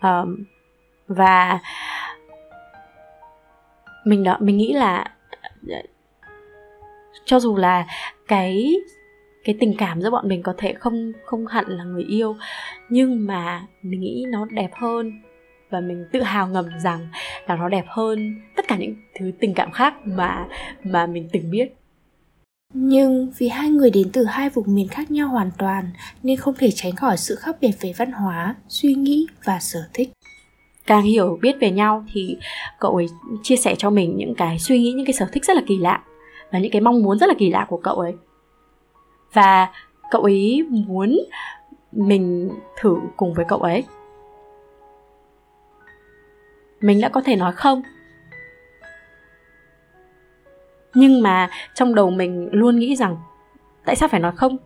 Um, và mình đó mình nghĩ là ờ, cho dù là cái cái tình cảm giữa bọn mình có thể không không hẳn là người yêu nhưng mà mình nghĩ nó đẹp hơn và mình tự hào ngầm rằng là nó đẹp hơn tất cả những thứ tình cảm khác mà mà mình từng biết. Nhưng vì hai người đến từ hai vùng miền khác nhau hoàn toàn nên không thể tránh khỏi sự khác biệt về văn hóa, suy nghĩ và sở thích. Càng hiểu biết về nhau thì cậu ấy chia sẻ cho mình những cái suy nghĩ, những cái sở thích rất là kỳ lạ và những cái mong muốn rất là kỳ lạ của cậu ấy. Và cậu ấy muốn mình thử cùng với cậu ấy. Mình đã có thể nói không nhưng mà trong đầu mình luôn nghĩ rằng tại sao phải nói không?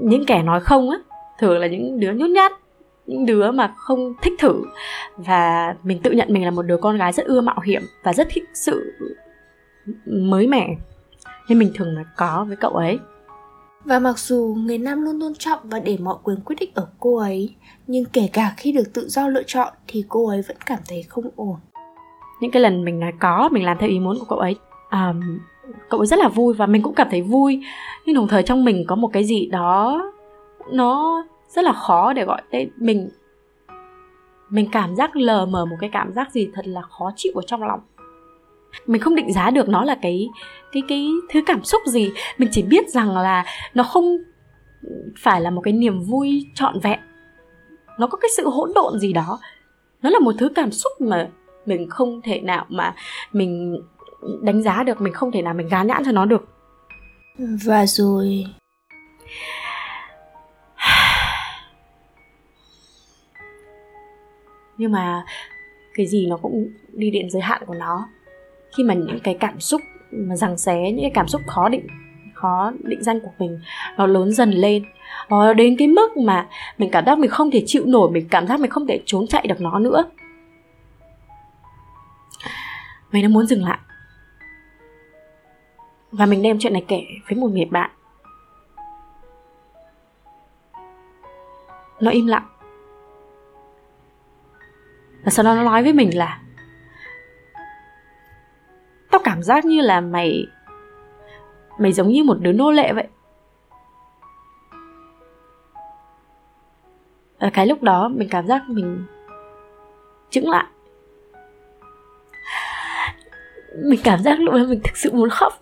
Những kẻ nói không á thường là những đứa nhút nhát những đứa mà không thích thử. Và mình tự nhận mình là một đứa con gái rất ưa mạo hiểm và rất thích sự mới mẻ. Nên mình thường nói có với cậu ấy. Và mặc dù người nam luôn tôn trọng và để mọi quyền quyết định ở cô ấy nhưng kể cả khi được tự do lựa chọn thì cô ấy vẫn cảm thấy không ổn. Những cái lần mình nói có mình làm theo ý muốn của cậu ấy um, cậu ấy rất là vui và mình cũng cảm thấy vui. Nhưng đồng thời trong mình có một cái gì đó nó rất là khó để gọi tên. Mình mình cảm giác lờ mờ một cái cảm giác gì thật là khó chịu ở trong lòng. Mình không định giá được nó là cái cái cái thứ cảm xúc gì. Mình chỉ biết rằng là nó không phải là một cái niềm vui trọn vẹn. Nó có cái sự hỗn độn gì đó. Nó là một thứ cảm xúc mà mình không thể nào mà mình đánh giá được mình không thể nào mình gán nhãn cho nó được. Và rồi. Nhưng mà cái gì nó cũng đi đến giới hạn của nó. Khi mà những cái cảm xúc mà rằng xé những cái cảm xúc khó định khó định danh của mình nó lớn dần lên. Nó đến cái mức mà mình cảm giác mình không thể chịu nổi mình cảm giác mình không thể trốn chạy được nó nữa. Mình đã muốn dừng lại và mình đem chuyện này kể với một người bạn. Nó im lặng. Và sau đó nó nói với mình là, tao cảm giác như là mày mày giống như một đứa nô lệ vậy. Và cái lúc đó mình cảm giác mình chững lại. Mình cảm giác lúc đó mình thực sự muốn khóc.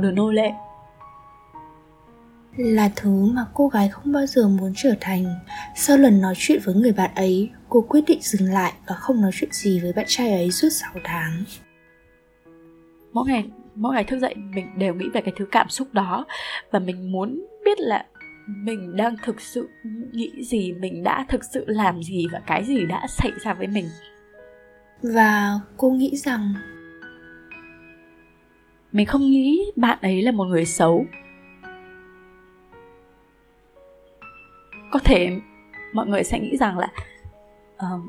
đứa nô lệ. Là thứ mà cô gái không bao giờ muốn trở thành. Sau lần nói chuyện với người bạn ấy cô quyết định dừng lại và không nói chuyện gì với bạn trai ấy suốt 6 tháng. Mỗi ngày mỗi ngày thức dậy mình đều nghĩ về cái thứ cảm xúc đó và mình muốn biết là mình đang thực sự nghĩ gì mình đã thực sự làm gì và cái gì đã xảy ra với mình. Và cô nghĩ rằng mình không nghĩ bạn ấy là một người xấu. Có thể mọi người sẽ nghĩ rằng là uh,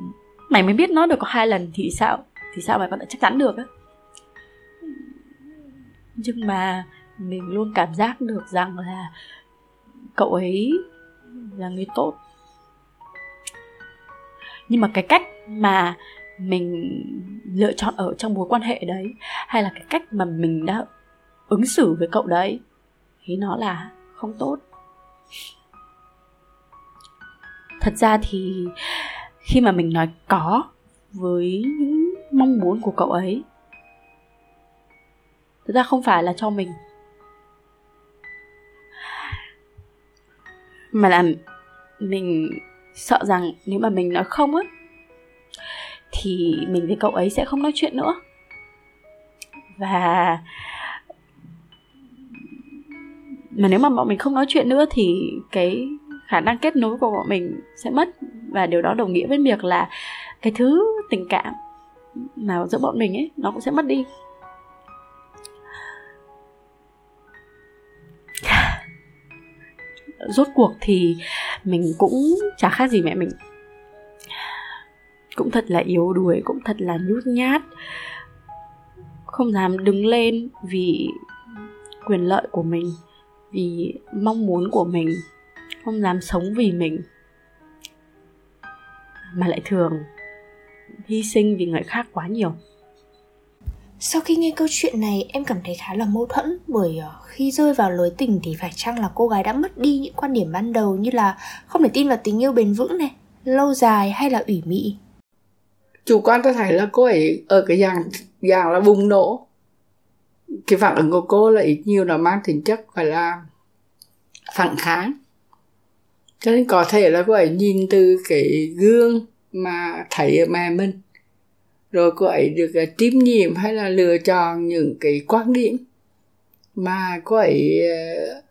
mày mới biết nó được có hai lần thì sao? Thì sao mày có thể chắc chắn được á? Nhưng mà mình luôn cảm giác được rằng là cậu ấy là người tốt. Nhưng mà cái cách mà mình lựa chọn ở trong mối quan hệ đấy, hay là cái cách mà mình đã ứng xử với cậu đấy, thì nó là không tốt. Thật ra thì khi mà mình nói có với những mong muốn của cậu ấy thực ra không phải là cho mình, mà là mình sợ rằng nếu mà mình nói không á thì mình với cậu ấy sẽ không nói chuyện nữa. Và mà nếu mà bọn mình không nói chuyện nữa thì cái khả năng kết nối của bọn mình sẽ mất. Và điều đó đồng nghĩa với việc là cái thứ tình cảm mà giữa bọn mình ấy, nó cũng sẽ mất đi. Rốt cuộc thì mình cũng chả khác gì mẹ mình cũng thật là yếu đuối cũng thật là nhút nhát. Không dám đứng lên vì quyền lợi của mình vì mong muốn của mình. Không dám sống vì mình. Mà lại thường hy sinh vì người khác quá nhiều. Sau khi nghe câu chuyện này em cảm thấy khá là mâu thuẫn bởi ờ, khi rơi vào lối tình thì phải chăng là cô gái đã mất đi những quan điểm ban đầu như là không thể tin vào tình yêu bền vững này, lâu dài hay là ủy mị. Chủ quan tôi thấy là cô ấy ở cái dạng dạng là bùng nổ. Cái phản ứng của cô là ít nhiều là mang tính chất gọi là phản kháng. Cho nên có thể là cô ấy nhìn từ cái gương mà thấy ở mẹ mình rồi cô ấy được uh, nhiệm hay là lựa chọn những cái quan điểm mà cô ấy uh,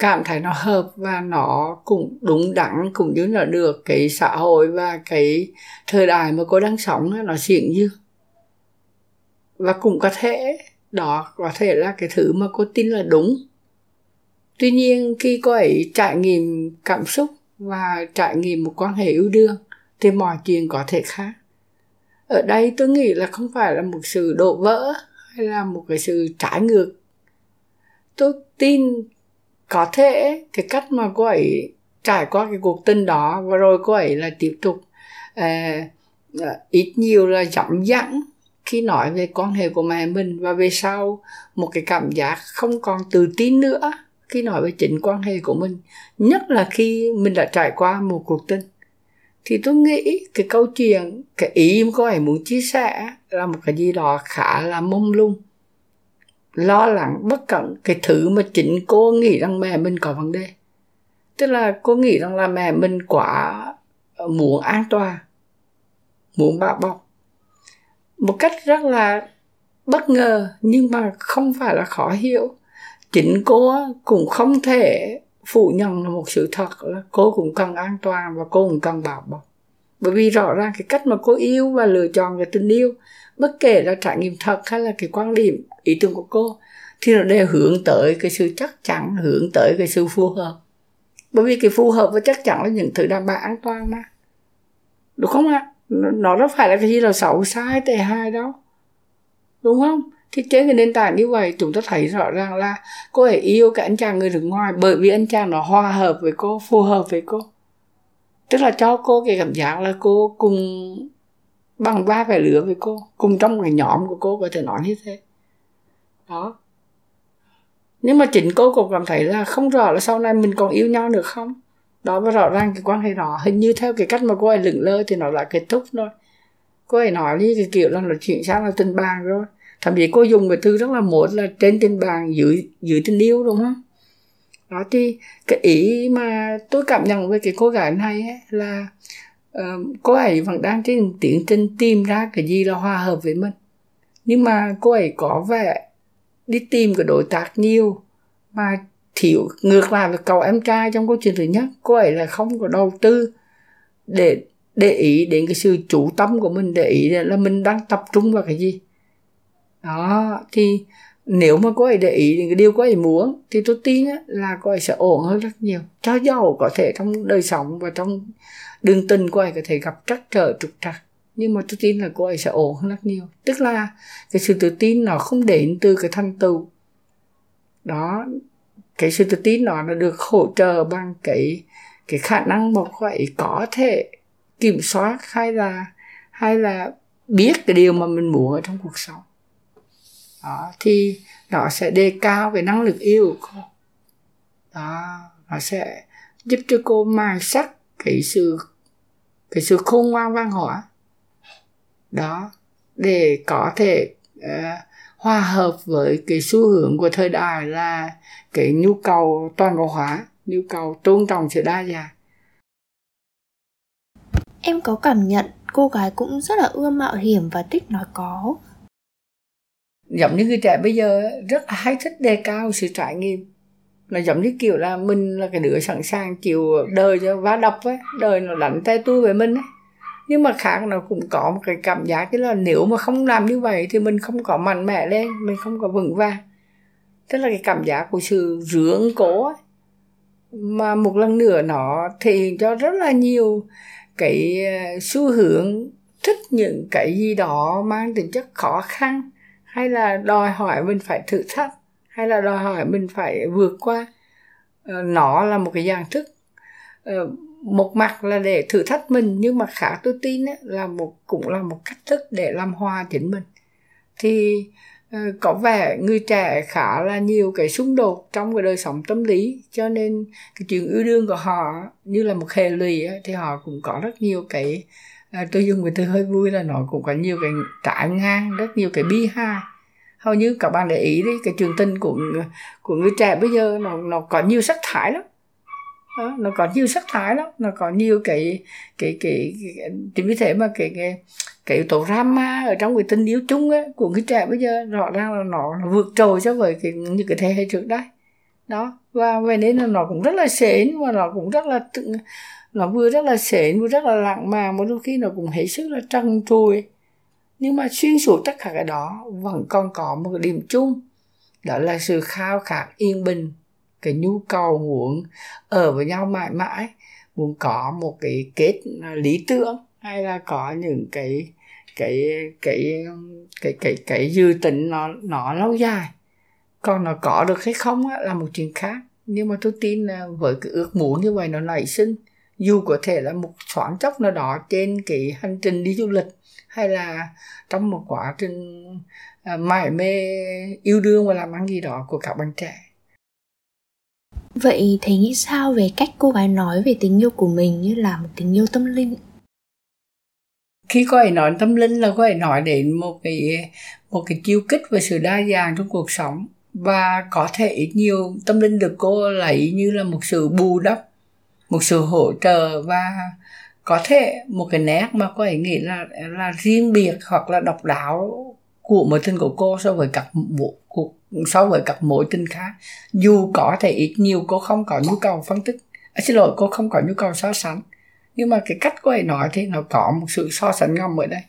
cảm thấy nó hợp và nó cũng đúng đắn cũng như là được cái xã hội và cái thời đại mà cô đang sống nó diễn như. Và cũng có thể đó có thể là cái thứ mà cô tin là đúng. Tuy nhiên khi cô ấy trải nghiệm cảm xúc và trải nghiệm một quan hệ yêu đương thì mọi chuyện có thể khác. Ở đây tôi nghĩ là không phải là một sự đổ vỡ hay là một cái sự trái ngược. Tôi tin có thể cái cách mà cô ấy trải qua cái cuộc tình đó và rồi cô ấy là tiếp tục uh, ít nhiều là dõng dãng khi nói về quan hệ của mẹ mình và về sau một cái cảm giác không còn tự tin nữa khi nói về chính quan hệ của mình nhất là khi mình đã trải qua một cuộc tình. Thì tôi nghĩ cái câu chuyện cái ý mà cô ấy muốn chia sẻ là một cái gì đó khá là mông lung lo lắng, bất cẩn. Cái thứ mà chính cô nghĩ rằng mẹ mình có vấn đề. Tức là cô nghĩ rằng là mẹ mình quá muốn an toàn, muốn bảo bọc. Một cách rất là bất ngờ, nhưng mà không phải là khó hiểu. Chính cô cũng không thể phủ nhận là một sự thật là cô cũng cần an toàn và cô cũng cần bảo bọc. Bởi vì rõ ràng cái cách mà cô yêu và lựa chọn cái tình yêu bất kể là trải nghiệm thật hay là cái quan điểm, ý tưởng của cô, thì nó đều hướng tới cái sự chắc chắn, hướng tới cái sự phù hợp. Bởi vì cái phù hợp và chắc chắn là những thứ đảm bảo an toàn mà. Đúng không ạ? Nó đâu phải là cái gì là xấu, sai, tệ hại đâu. Đúng không? Thì trên cái nền tảng như vậy, chúng ta thấy rõ ràng là cô ấy yêu cái anh chàng người nước ngoài bởi vì anh chàng nó hòa hợp với cô, phù hợp với cô. Tức là cho cô cái cảm giác là cô cùng bằng ba phải lứa với cô cùng trong cái nhóm của cô có thể nói như thế. Đó. Nhưng mà chính cô cũng cảm thấy là không rõ là sau này mình còn yêu nhau được không? Đó và rõ ràng cái quan hệ đó hình như theo cái cách mà cô ấy lửng lơ thì nó đã kết thúc thôi cô ấy nói như cái kiểu là nó chuyển sang là tình bạn rồi. Thậm chí cô dùng cái từ rất là muốn là trên tình bạn dưới dưới tình yêu đúng không? Đó thì cái ý mà tôi cảm nhận với cái cô gái này ấy, là uh, cô ấy vẫn đang trên tiến trình tìm ra cái gì là hòa hợp với mình. Nhưng mà cô ấy có vẻ đi tìm cái đối tác nhiều mà thiếu ngược lại với cậu em trai trong câu chuyện thứ nhất cô ấy là không có đầu tư để để ý đến cái sự chủ tâm của mình để ý là mình đang tập trung vào cái gì. Đó thì nếu mà cô ấy để ý đến cái điều cô ấy muốn thì tôi tin là cô ấy sẽ ổn hơn rất nhiều. Cho giàu có thể trong đời sống và trong đường tình cô ấy có thể gặp trắc trở trục trặc. Nhưng mà tôi tin là cô ấy sẽ ổn hơn rất nhiều. Tức là cái sự tự tin nó không đến từ cái thành tựu. Đó, cái sự tự tin đó nó được hỗ trợ bằng cái cái khả năng một ấy có thể kiểm soát hay là hay là biết cái điều mà mình muốn ở trong cuộc sống. Đó, thì nó sẽ đề cao cái năng lực yêu của cô. Đó, nó sẽ giúp cho cô mài sắc cái sự cái sự khôn ngoan văn hóa. Đó để có thể uh, hòa hợp với cái xu hướng của thời đại là cái nhu cầu toàn cầu hóa nhu cầu tôn trọng sự đa dạng. Em có cảm nhận cô gái cũng rất là ưa mạo hiểm và thích nói có. Giống như người trẻ bây giờ rất hay thích đề cao sự trải nghiệm nó giống như kiểu là mình là cái đứa sẵn sàng chịu đời cho vá đập ấy, đời nó đánh tay tôi với mình ấy nhưng mà khác, nó cũng có một cái cảm giác cái là nếu mà không làm như vậy thì mình không có mạnh mẽ lên, mình không có vững vàng tức là cái cảm giác của sự rướng cố ấy. mà một lần nữa nó thể hiện cho rất là nhiều cái ờ, xu hướng thích những cái gì đó mang tính chất khó khăn hay là đòi hỏi mình phải thử thách hay là đòi hỏi mình phải vượt qua? Ờ, nó là một cái dạng thức. Ờ, một mặt là để thử thách mình nhưng mà khả tôi tin ấy, là một cũng là một cách thức để làm hòa chính mình. Thì ờ, có vẻ người trẻ khá là nhiều cái xung đột trong cái đời sống tâm lý cho nên cái chuyện yêu đương của họ như là một hệ lụy ấy, thì họ cũng có rất nhiều cái tôi dùng cái từ hơi vui là nó cũng có nhiều cái trải ngang rất nhiều cái bi hài hầu như các bạn để ý đi cái trường tình của của người trẻ bây giờ nó nó có nhiều sắc thái lắm. Đó, nó có nhiều sắc thái lắm nó có nhiều cái cái cái, cái chính vì thế mà cái cái cái yếu tố drama ở trong cái tình yêu chung ấy, của người trẻ bây giờ rõ ràng là nó, nó vượt trội so với cái những cái thế hệ trước đây. Đó và vậy nên là nó cũng rất là sến và nó cũng rất là nó vừa rất là sến vừa rất là lặng mà mà đôi khi nó cũng hết sức là trần trùi nhưng mà xuyên suốt tất cả cái đó vẫn còn có một điểm chung. Đó là sự khao khát yên bình cái nhu cầu muốn ở với nhau mãi mãi muốn có một cái kết à, lý tưởng hay là có những cái cái cái cái cái cái dư tính nó nó lâu dài. Còn nó có được hay không á, là một chuyện khác. Nhưng mà tôi tin là với cái ước muốn như vậy nó nảy sinh. Dù có thể là một thoáng chốc nào đó trên cái hành trình đi du lịch hay là trong một quá trình à, mải mê yêu đương và làm ăn gì đó của các bạn trẻ Vậy thầy nghĩ sao về cách cô gái nói về tình yêu của mình như là một tình yêu tâm linh? Khi cô ấy nói tâm linh là cô ấy nói đến một cái một cái chiêu kích về sự đa dạng trong cuộc sống và có thể ít nhiều tâm linh được cô lấy như là một sự bù đắp một sự hỗ trợ và có thể một cái nét mà cô ấy nghĩ là là riêng biệt hoặc là độc đáo của mối tình của cô so với các bộ cuộc so với các mối tình khác. Dù có thể ít nhiều cô không có nhu cầu phân tích. À, xin lỗi cô không có nhu cầu so sánh. Nhưng mà cái cách cô ấy nói thì nó có một sự so sánh ngầm ở đây.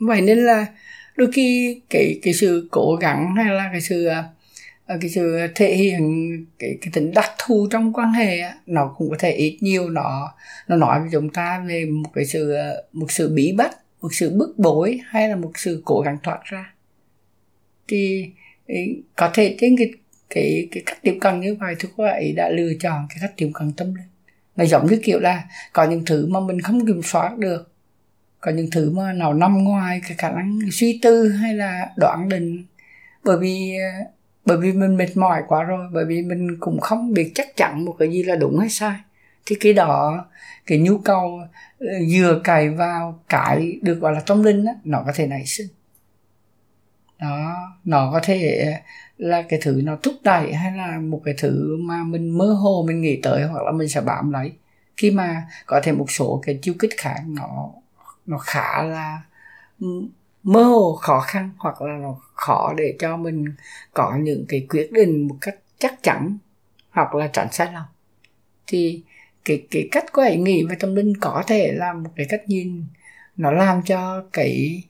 Vậy nên là đôi khi cái cái sự cố gắng hay là cái sự à, Ờ, cái sự thể hiện cái cái tính đặc thù trong quan hệ nó cũng có thể ít nhiều nó nó nói với chúng ta về một cái sự ờ, một sự bí bách, một sự bức bối hay là một sự cố gắng thoát ra. Thì có thể trên cái cái cái cách tiếp cận như vậy thì cô ấy đã lựa chọn cái cách tiếp cận tâm linh. Nó giống như kiểu là có những thứ mà mình không kiểm soát được, có những thứ mà nào nằm ngoài cái khả năng suy tư hay là đoán định. Bởi vì ờ, bởi vì mình mệt mỏi quá rồi bởi vì mình cũng không biết chắc chắn một cái gì là đúng hay sai. Thì cái đó cái nhu cầu ờ, dừa cài vào cái được gọi là tâm linh đó, nó có thể nảy sinh. Đó nó có thể là cái thứ nó thúc đẩy hay là một cái thứ mà mình mơ hồ mình nghĩ tới hoặc là mình sẽ bám lấy. Khi mà có thể một số cái chiêu kích khác nó nó khá là mơ hồ khó khăn hoặc là nó khó để cho mình có những cái quyết định một cách chắc chắn hoặc là tránh sai lầm. Thì cái cái cách của ấy nghĩ về tâm linh có thể là một cái cách nhìn nó làm cho cái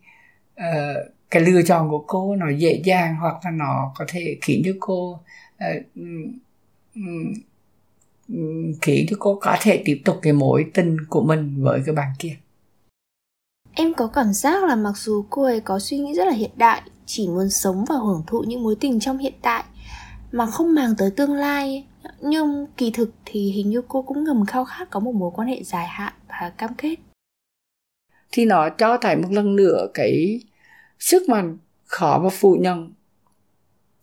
uh, cái lựa chọn của cô nó dễ dàng hoặc là nó có thể khiến cho cô uh, um, khiến cho cô có thể tiếp tục cái mối tình của mình với cái bạn kia em có cảm giác là mặc dù cô ấy có suy nghĩ rất là hiện đại, chỉ muốn sống và hưởng thụ những mối tình trong hiện tại, mà không màng tới tương lai nhưng kỳ thực thì hình như cô cũng ngầm khao khát có một mối quan hệ dài hạn và cam kết. Thì nó cho thấy một lần nữa cái sức mạnh khó mà phủ nhận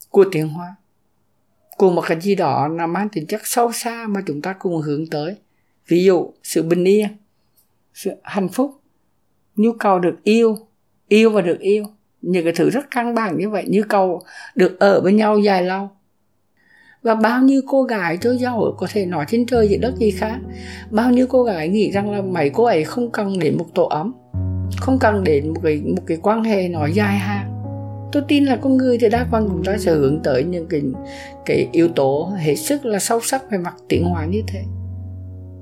của tiếng Hoa. Của một cái gì đó là mang tính chất sâu xa mà chúng ta cùng hướng tới. Ví dụ sự bình yên, sự hạnh phúc nhu cầu được yêu yêu và được yêu. Những cái thứ rất căn bản như vậy nhu cầu được ở với nhau dài lâu. Và bao nhiêu cô gái cho giàu có thể nói trên trời dưới đất gì khác? Bao nhiêu cô gái nghĩ rằng là mấy cô ấy không cần đến một tổ ấm, không cần đến một cái một cái quan hệ nó dài hạn. Tôi tin là con người thì đa phần chúng ta sẽ hướng tới những cái cái yếu tố hết sức là sâu sắc về mặt tiến hóa như thế.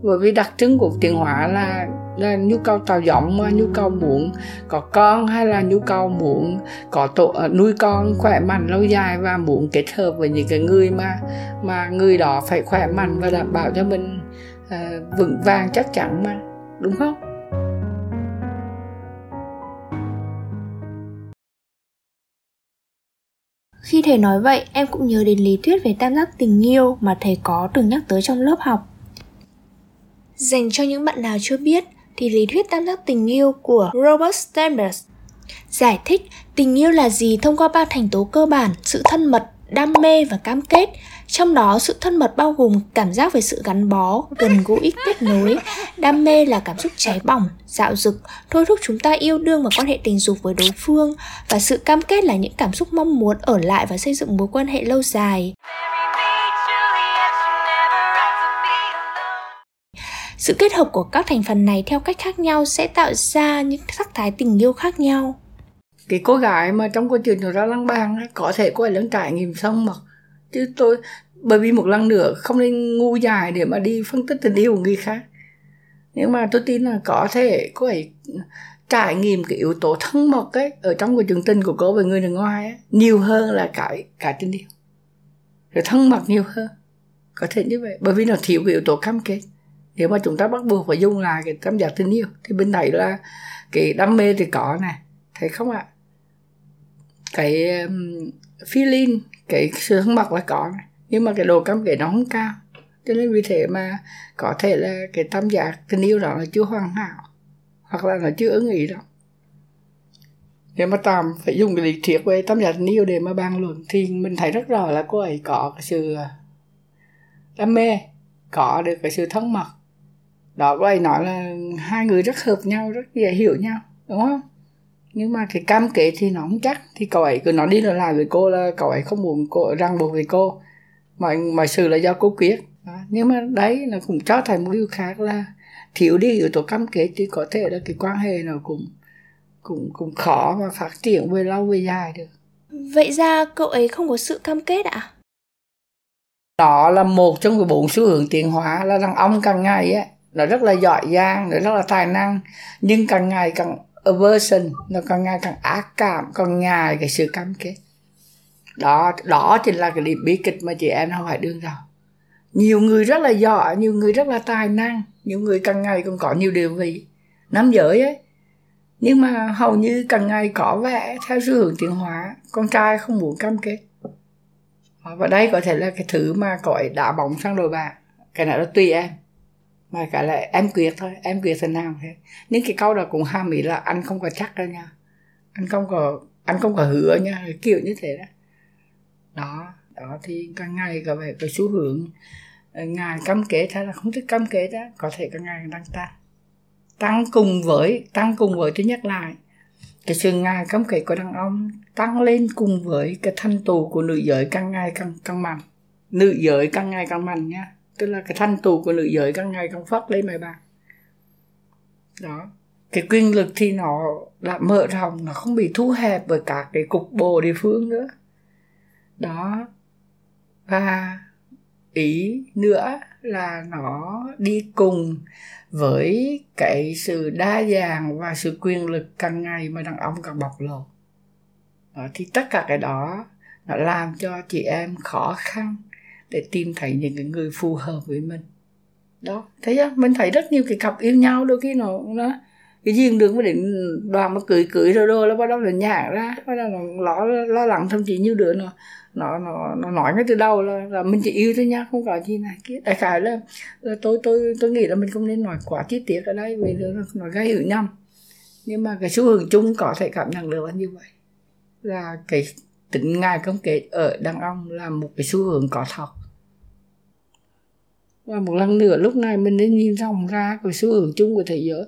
Bởi vì đặc trưng của tiến hóa là là nhu cầu tạo giống nhu cầu muốn có con hay là nhu cầu muốn có tổ ờ, nuôi con khỏe mạnh lâu dài và muốn kết hợp với những cái người mà mà người đó phải khỏe mạnh và đảm bảo cho mình uh, vững vàng chắc chắn mà đúng không Khi thầy nói vậy, em cũng nhớ đến lý thuyết về tam giác tình yêu mà thầy có từng nhắc tới trong lớp học. Dành cho những bạn nào chưa biết, thì lý thuyết tam giác tình yêu của Robert Sternberg giải thích tình yêu là gì thông qua ba thành tố cơ bản, sự thân mật, đam mê và cam kết. Trong đó sự thân mật bao gồm cảm giác về sự gắn bó, gần gũi, kết nối. Đam mê là cảm xúc cháy bỏng, dạo dực, thôi thúc chúng ta yêu đương và quan hệ tình dục với đối phương. Và sự cam kết là những cảm xúc mong muốn ở lại và xây dựng mối quan hệ lâu dài. Sự kết hợp của các thành phần này theo cách khác nhau sẽ tạo ra những sắc thái tình yêu khác nhau. Cái cô gái mà trong câu chuyện của ra lăng bang có thể cô ấy lớn trải nghiệm xong mà chứ tôi bởi vì một lần nữa không nên ngu dài để mà đi phân tích tình yêu của người khác. Nhưng mà tôi tin là có thể cô ấy trải nghiệm cái yếu tố thân mật ấy ở trong cái chương tình của cô với người nước ngoài ấy, nhiều hơn là cái cả tình yêu. Rồi thân mật nhiều hơn. Có thể như vậy bởi vì nó thiếu cái yếu tố cam kết nếu mà chúng ta bắt buộc phải dùng lại cái tâm giác tình yêu thì bên này là cái đam mê thì có này thấy không ạ? Cái um, feeling cái sự thân mật là có này nhưng mà cái độ cam kết nó không cao. Cho nên vì thế mà có thể là cái tâm giác tình yêu đó là chưa hoàn hảo hoặc là nó chưa ứng ý đâu. Nếu mà tạm phải dùng cái lý thuyết về tâm giác tình yêu để mà bàn luận thì mình thấy rất rõ là cô ấy có cái sự ờ, đam mê có được cái sự thân mật đó ấy nói là hai người rất hợp nhau rất dễ hiểu nhau đúng không? Nhưng mà cái cam kết thì nó không chắc. Thì cậu ấy cứ nói đi lại với cô là cậu ấy không muốn cô ràng buộc với cô. Mọi mọi sự là do cô quyết. Đó. nhưng mà đấy nó cũng cho thành một điều khác là thiếu đi yếu tố cam kết thì có thể là cái quan hệ nó cũng cũng cũng khó mà phát triển về lâu về dài được. Vậy ra cậu ấy không có sự cam kết ạ? À? đó là một trong cái bốn xu hướng tiến hóa là đàn ông càng ngày á nó rất là giỏi giang nó rất là tài năng. Nhưng càng ngày càng aversion nó càng ngày càng ác cảm càng ngày cái sự cam kết. Đó đó chính là cái điểm bi kịch mà chị em không phải đương đầu nhiều người rất là giỏi nhiều người rất là tài năng nhiều người càng ngày còn có nhiều điều vị nam giới ấy. Nhưng mà hầu như càng ngày có vẻ theo xu hướng tiến hóa con trai không muốn cam kết. Và đây có thể là cái thứ mà cõi đã đá bóng sang đồi bạc, cái này là tùy em mà cả là em quyết thôi, em quyết thế nào thế. Những cái câu đó cũng hàm ý là anh không có chắc đâu nha. Anh không có anh không có hứa nha, kiểu như thế đó. Đó đó thì càng ngày có vẻ cái xu hướng ờ, ngài cam kết hay là không thích cam kết đó có thể càng ngày đang tăng tăng cùng với, tăng cùng với, thứ nhất là cái sự ngài cam kết của đàn ông tăng lên cùng với cái thanh tù của nữ giới càng ngày càng càng mạnh. Nữ giới càng ngày càng mạnh nhá tức là cái thanh tù của nữ giới càng ngày càng phát lên mày bà đó. Cái quyền lực thì nó đã mở rộng nó không bị thu hẹp bởi cả cái cục bộ địa phương nữa. Đó. Và ý nữa là nó đi cùng với cái sự đa dạng và sự quyền lực càng ngày mà đàn ông càng bộc lộ. Đó, thì tất cả cái đó nó làm cho chị em khó khăn để tìm thấy những cái người phù hợp với mình. Đó thấy không mình thấy rất nhiều cái cặp yêu nhau đôi khi nó nó cái duyên đường mà đến đoàn mà cưới cưới rồi rồi là bắt đầu là nhả ra bắt đầu nó lo lo lắng thậm chí như đứa nó nó nó nó nói ngay từ đầu là, là mình chỉ yêu thôi nhá không có gì này kia. Đại khái là, là tôi tôi tôi nghĩ là mình không nên nói quá chi tiết ở đây vì nó, nó gây hiểu nhầm. Nhưng mà cái xu hướng chung có thể cảm nhận được là như vậy. Là cái tính ngài công kết ở đàn ông là một cái xu hướng có thật và một lần nữa lúc này mình nên nhìn rộng ra cái xu hướng chung của thế giới.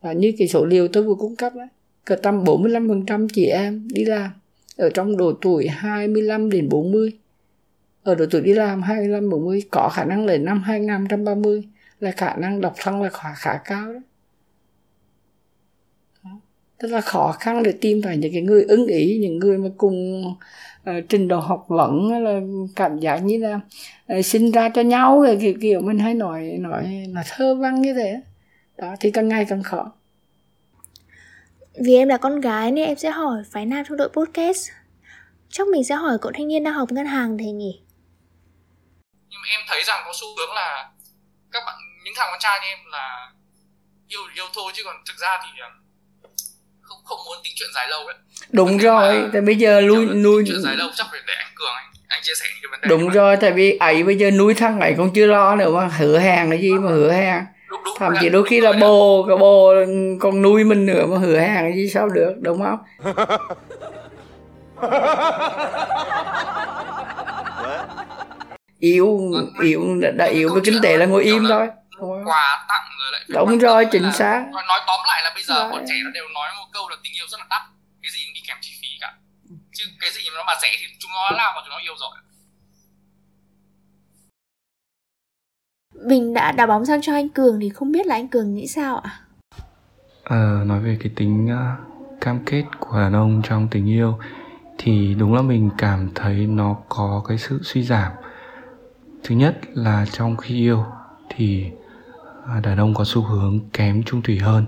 Và như cái số liệu tôi vừa cung cấp đó, cỡ tầm 45% chị em đi làm ở trong độ tuổi 25 đến 40 ở độ tuổi đi làm 25 40 có khả năng lên năm 2030 là khả năng độc thân là khá, khá cao đó. đó. Tức là khó khăn để tìm phải những cái người ứng ý những người mà cùng uh, trình độ học vấn là cảm giác như là uh, sinh ra cho nhau rồi kiểu kiểu mình hay nói nói là thơ văn như thế đó thì càng ngày càng khó. Vì em là con gái nên em sẽ hỏi phái nam trong đội podcast. Chắc mình sẽ hỏi cậu thanh niên đang học ngân hàng thì nhỉ? Nhưng mà em thấy rằng có xu hướng là Các bạn, những thằng con trai như em là Yêu yêu thôi chứ còn thực ra thì Không muốn tính chuyện dài lâu ấy Đúng rồi, tại bây giờ nuôi nuôi chuyện dài lâu chắc phải để anh Cường anh anh chia sẻ cái vấn đề đúng rồi tại vì ấy bây giờ nuôi thằng ấy cũng chưa lo nữa mà hứa hàng cái gì mà hứa hàng đúng, đúng, thậm chí đôi khi là bồ cái bồ còn nuôi mình nữa mà hứa hàng cái gì sao được đúng không? Yếu yếu đã yếu với kinh tế là ngồi im thôi quà tặng rồi lại đúng rồi chính xác. nói tóm lại là bây giờ bọn trẻ nó đều nói một câu là tình yêu rất là đắt. Cái gì cũng đi kèm chi phí cả. Chứ cái gì nó mà rẻ thì chúng nó làm mà chúng nó yêu rồi. Bình đã đá bóng sang cho anh Cường thì không biết là anh Cường nghĩ sao ạ? À, nói về cái tính uh, cam kết của đàn ông trong tình yêu thì đúng là mình cảm thấy nó có cái sự suy giảm. Thứ nhất là trong khi yêu thì À, đàn ông có xu hướng kém trung thủy hơn.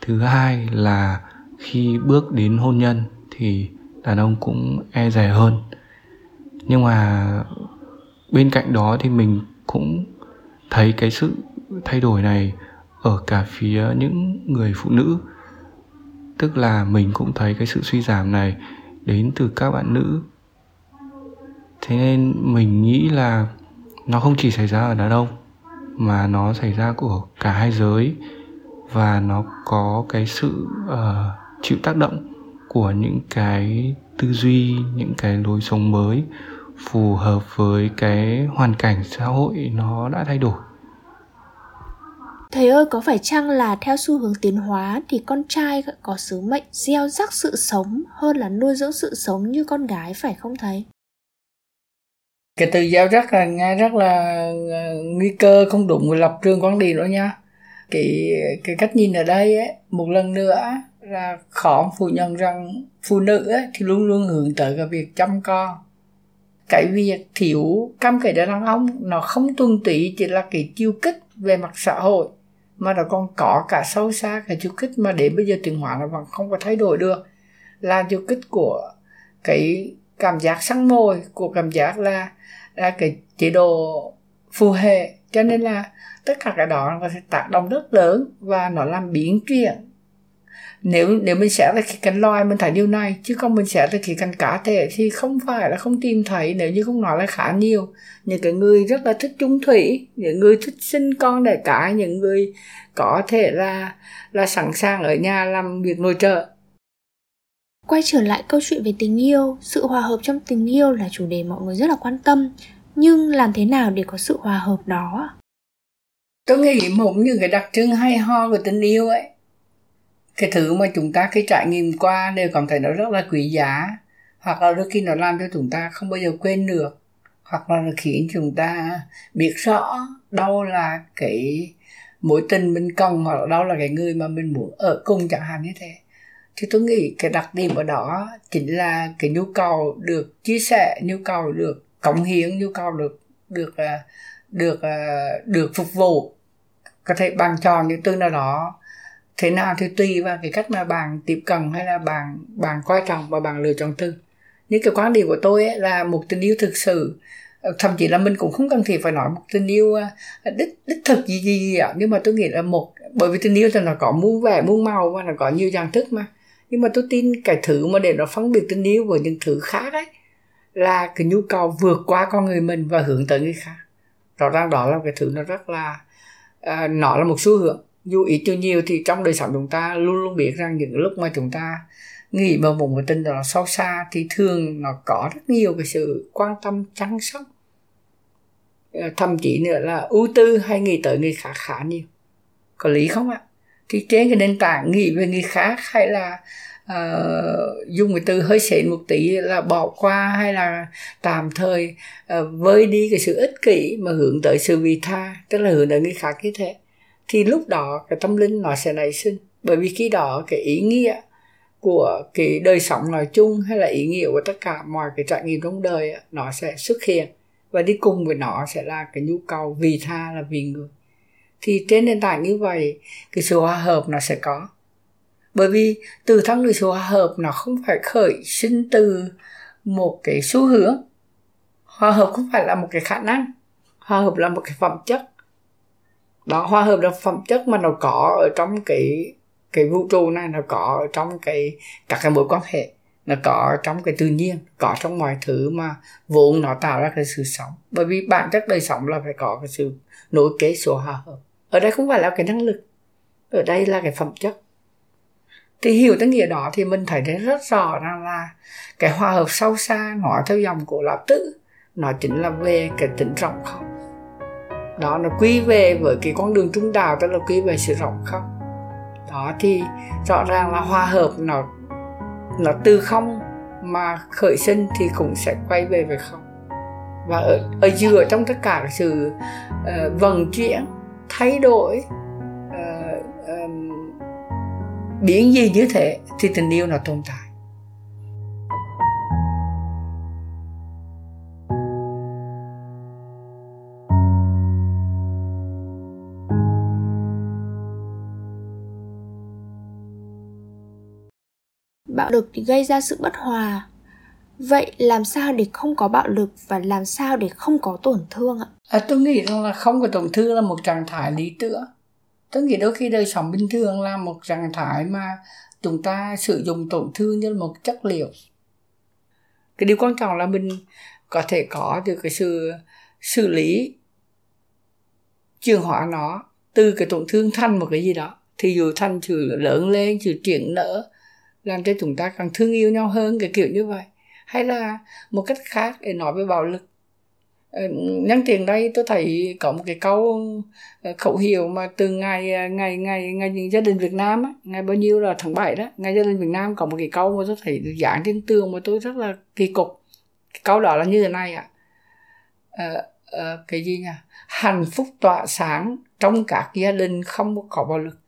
Thứ hai là khi bước đến hôn nhân thì đàn ông cũng e dè hơn. Nhưng mà bên cạnh đó thì mình cũng thấy cái sự thay đổi này ở cả phía những người phụ nữ tức là mình cũng thấy cái sự suy giảm này đến từ các bạn nữ thế nên mình nghĩ là nó không chỉ xảy ra ở đàn ông mà nó xảy ra của cả hai giới và nó có cái sự uh, chịu tác động của những cái tư duy những cái lối sống mới phù hợp với cái hoàn cảnh xã hội nó đã thay đổi Thầy ơi có phải chăng là theo xu hướng tiến hóa thì con trai có sứ mệnh gieo rắc sự sống hơn là nuôi dưỡng sự sống như con gái phải không thầy? Cái từ giao rất là nghe rất là ờ, nguy cơ không đúng lập trường quan điểm đó nha. Cái cái cách nhìn ở đây ấy, một lần nữa là khó phủ nhận rằng phụ nữ ấy, thì luôn luôn hướng tới cái việc chăm con cái việc thiếu cam kết đàn ông nó không tuân tụy chỉ là cái chiêu kích về mặt xã hội mà nó còn có cả sâu xa cái chiêu kích mà đến bây giờ tiến hóa nó vẫn không có thay đổi được là chiêu kích của cái cảm giác săn mồi của cảm giác là là cái chế độ phù hệ. Cho nên là tất cả cái đó nó sẽ tác động rất lớn và nó làm biến chuyển. Nếu nếu mình sẽ là khía cánh loài mình thấy điều này, chứ không mình sẽ là khía cánh cá thể thì không phải là không tìm thấy, nếu như không nói là khá nhiều. Những cái người rất là thích chung thủy, những người thích sinh con đẻ cái, những người có thể là là sẵn sàng ở nhà làm việc nội trợ quay trở lại câu chuyện về tình yêu, sự hòa hợp trong tình yêu là chủ đề mọi người rất là quan tâm. Nhưng làm thế nào để có sự hòa hợp đó? Tôi nghĩ một những cái đặc trưng hay ho của tình yêu ấy, cái thứ mà chúng ta khi trải nghiệm qua đều cảm thấy nó rất là quý giá. Hoặc là đôi khi nó làm cho chúng ta không bao giờ quên được. Hoặc là nó khiến chúng ta biết rõ đâu là cái mối tình mình cần hoặc là đâu là cái người mà mình muốn ở cùng chẳng hạn như thế thì tôi nghĩ cái đặc điểm ở đó chính là cái nhu cầu được chia sẻ nhu cầu được cống hiến nhu cầu được được à, được à, được phục vụ. Có thể bằng tròn những từ nào đó thế nào thì tùy vào cái cách mà bạn tiếp cận hay là bạn bạn quan trọng và bạn lựa chọn từ. Những cái quan điểm của tôi ấy là một tình yêu thực sự. Ờ, thậm chí là mình cũng không cần thiết phải nói một tình yêu à, đích đích thực gì gì, gì ạ nhưng mà tôi nghĩ là một bởi vì tình yêu thì nó có muôn vẻ muôn màu và nó có nhiều dạng thức mà nhưng mà tôi tin cái thứ mà để nó phân biệt tình yêu với những thứ khác ấy là cái nhu cầu vượt qua con người mình và hướng tới người khác. Rõ ràng đó là cái thứ nó rất là uh, nó là một xu hướng. Dù ít dù nhiều thì trong đời sống chúng ta luôn luôn biết rằng những lúc mà chúng ta nghĩ vào một mối tình đó sâu xa thì thường nó có rất nhiều cái sự quan tâm chăm sóc. Ờ, thậm chí nữa là ưu tư hay nghĩ tới người khác khá nhiều. Có lý không ạ? Cái trên cái nền tảng nghĩ về người khác hay là uh, dùng cái từ hơi xịn một tí là bỏ qua hay là tạm thời uh, vơi đi cái sự ích kỷ mà hướng tới sự vị tha tức là hướng tới người khác như thế. Thì lúc đó cái tâm linh nó sẽ nảy sinh. Bởi vì khi đó cái ý nghĩa của cái đời sống nói chung hay là ý nghĩa của tất cả mọi cái trải nghiệm trong đời nó sẽ xuất hiện. Và đi cùng với nó sẽ là cái nhu cầu vì tha là vì người thì trên nền tảng như vậy, cái sự hòa hợp nó sẽ có. Bởi vì từ thắng được sự hòa hợp, nó không phải khởi sinh từ một cái xu hướng. Hòa hợp không phải là một cái khả năng, hòa hợp là một cái phẩm chất. Đó, hòa hợp là phẩm chất mà nó có ở trong cái cái vũ trụ này, nó có ở trong cái, các cái mối quan hệ nó có trong cái tự nhiên, có trong mọi thứ mà vốn nó tạo ra cái sự sống. Bởi vì bản chất đời sống là phải có cái sự nối kế số hòa hợp. Ở đây không phải là cái năng lực, ở đây là cái phẩm chất. Thì hiểu tới nghĩa đó thì mình thấy thấy rất rõ rằng là cái hòa hợp sâu xa nói theo dòng của lão tử nó chính là về cái tính rộng không đó, nó quy về với cái con đường trung đạo, tức là quy về sự rộng không đó, thì rõ ràng là hòa hợp nó nó từ không mà khởi sinh thì cũng sẽ quay về về không. Và ở, ở giữa trong tất cả cái sự uh, vận chuyển thay đổi uh, um, biến gì như thế thì tình yêu nó tồn tại. Bạo lực thì gây ra sự bất hòa. Vậy làm sao để không có bạo lực và làm sao để không có tổn thương ạ? À, tôi nghĩ rằng là không có tổn thương là một trạng thái lý tưởng. Tôi nghĩ đôi khi đời sống bình thường là một trạng thái mà chúng ta sử dụng tổn thương như một chất liệu. Cái điều quan trọng là mình có thể có được cái sự xử lý chuyển hóa nó từ cái tổn thương thành một cái gì đó. Thì dù thành sự lớn lên sự triển nở làm cho chúng ta càng thương yêu nhau hơn cái kiểu như vậy. Hay là một cách khác để nói về bạo lực. Ờ, nhân tiền đây tôi thấy có một cái câu ờ, khẩu hiệu mà từ ngày ờ, ngày ngày ngày gia đình Việt Nam á, ngày bao nhiêu là tháng 7 đó ngày gia đình Việt Nam có một cái câu mà tôi thấy dán trên tường mà tôi rất là kỳ cục. Cái câu đó là như thế này ạ. À. à, à, cái gì nhỉ? Hạnh phúc tỏa sáng trong các gia đình không có bạo lực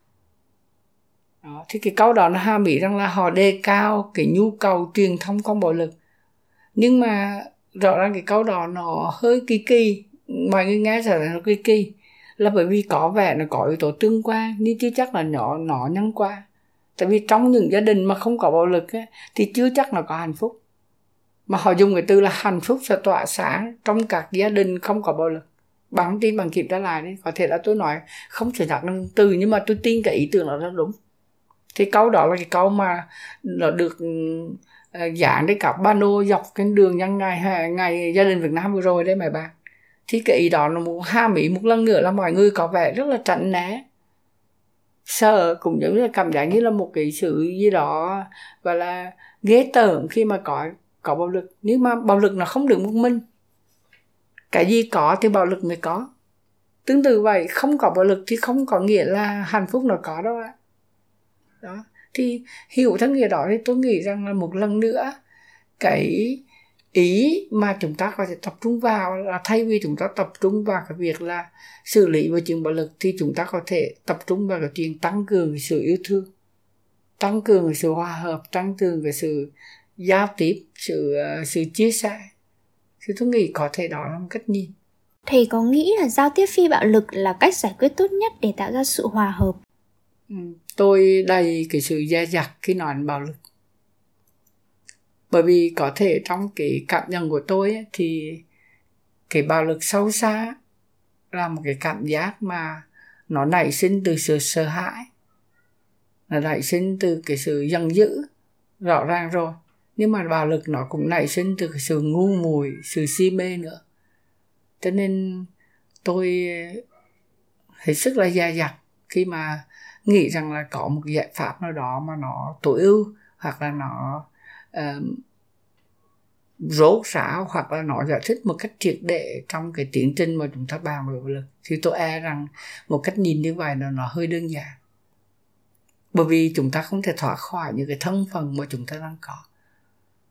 đó. thì cái câu đó nó hàm ý rằng là họ đề cao cái nhu cầu truyền thông con bạo lực. Nhưng mà rõ ràng cái câu đó nó hơi kỳ kỳ. Mọi người nghe sợ là nó kỳ kỳ. Là bởi vì có vẻ nó có yếu tố tương quan nhưng chưa chắc là nhỏ nó nhân qua. Tại vì trong những gia đình mà không có bạo lực ấy, thì chưa chắc là có hạnh phúc. Mà họ dùng cái từ là hạnh phúc sẽ tỏa sáng trong các gia đình không có bạo lực. Bằng tin bằng kiểm tra lại đi có thể là tôi nói không thể thật từ nhưng mà tôi tin cái ý tưởng đó nó đúng thì câu đó là cái câu mà nó được dán đến ba bano dọc cái đường nhân ngày ngày gia đình Việt Nam vừa rồi đấy mày bạn thì cái ý đó nó một ham ý một lần nữa là mọi người có vẻ rất là tránh né. Sợ cũng giống như cảm giác như là một cái sự gì đó và là, ghê tởm khi mà có có bạo lực. Nếu mà bạo lực nó không được một mình. Cái gì có thì bạo lực mới có. Tương tự vậy, không có bạo lực thì không có nghĩa là hạnh phúc nó có đâu ạ đó. Thì hiểu thân nghĩa đó thì tôi nghĩ rằng là một lần nữa, cái ý mà chúng ta có thể tập trung vào là thay vì chúng ta tập trung vào cái việc là xử lý về chuyện bạo lực, thì chúng ta có thể tập trung vào cái chuyện tăng cường sự yêu thương, tăng cường cái sự hòa hợp, tăng cường cái sự giao tiếp, sự ờ, sự chia sẻ. Thì tôi nghĩ có thể đó là một cách nhìn. Thầy có nghĩ là giao tiếp phi bạo lực là cách giải quyết tốt nhất để tạo ra sự hòa hợp tôi đầy cái sự dè dặt khi nói đến bạo lực. Bởi vì có thể trong cái cảm nhận của tôi ấy, thì cái bạo lực sâu xa là một cái cảm giác mà nó nảy sinh từ sự sợ hãi nó nảy sinh từ cái sự giận dữ rõ ràng rồi. Nhưng mà bạo lực nó cũng nảy sinh từ cái sự ngu muội sự si mê nữa. Cho nên tôi hết sức là dè dặt khi mà nghĩ rằng là có một giải pháp nào đó mà nó tối ưu hoặc là nó uh, rốt ráo hoặc là nó giải thích một cách triệt để trong cái tiến trình mà chúng ta bàn về bạo lực. Thì tôi e rằng một cách nhìn như vậy là nó hơi đơn giản. Bởi vì chúng ta không thể thoát khỏi những cái thân phần mà chúng ta đang có.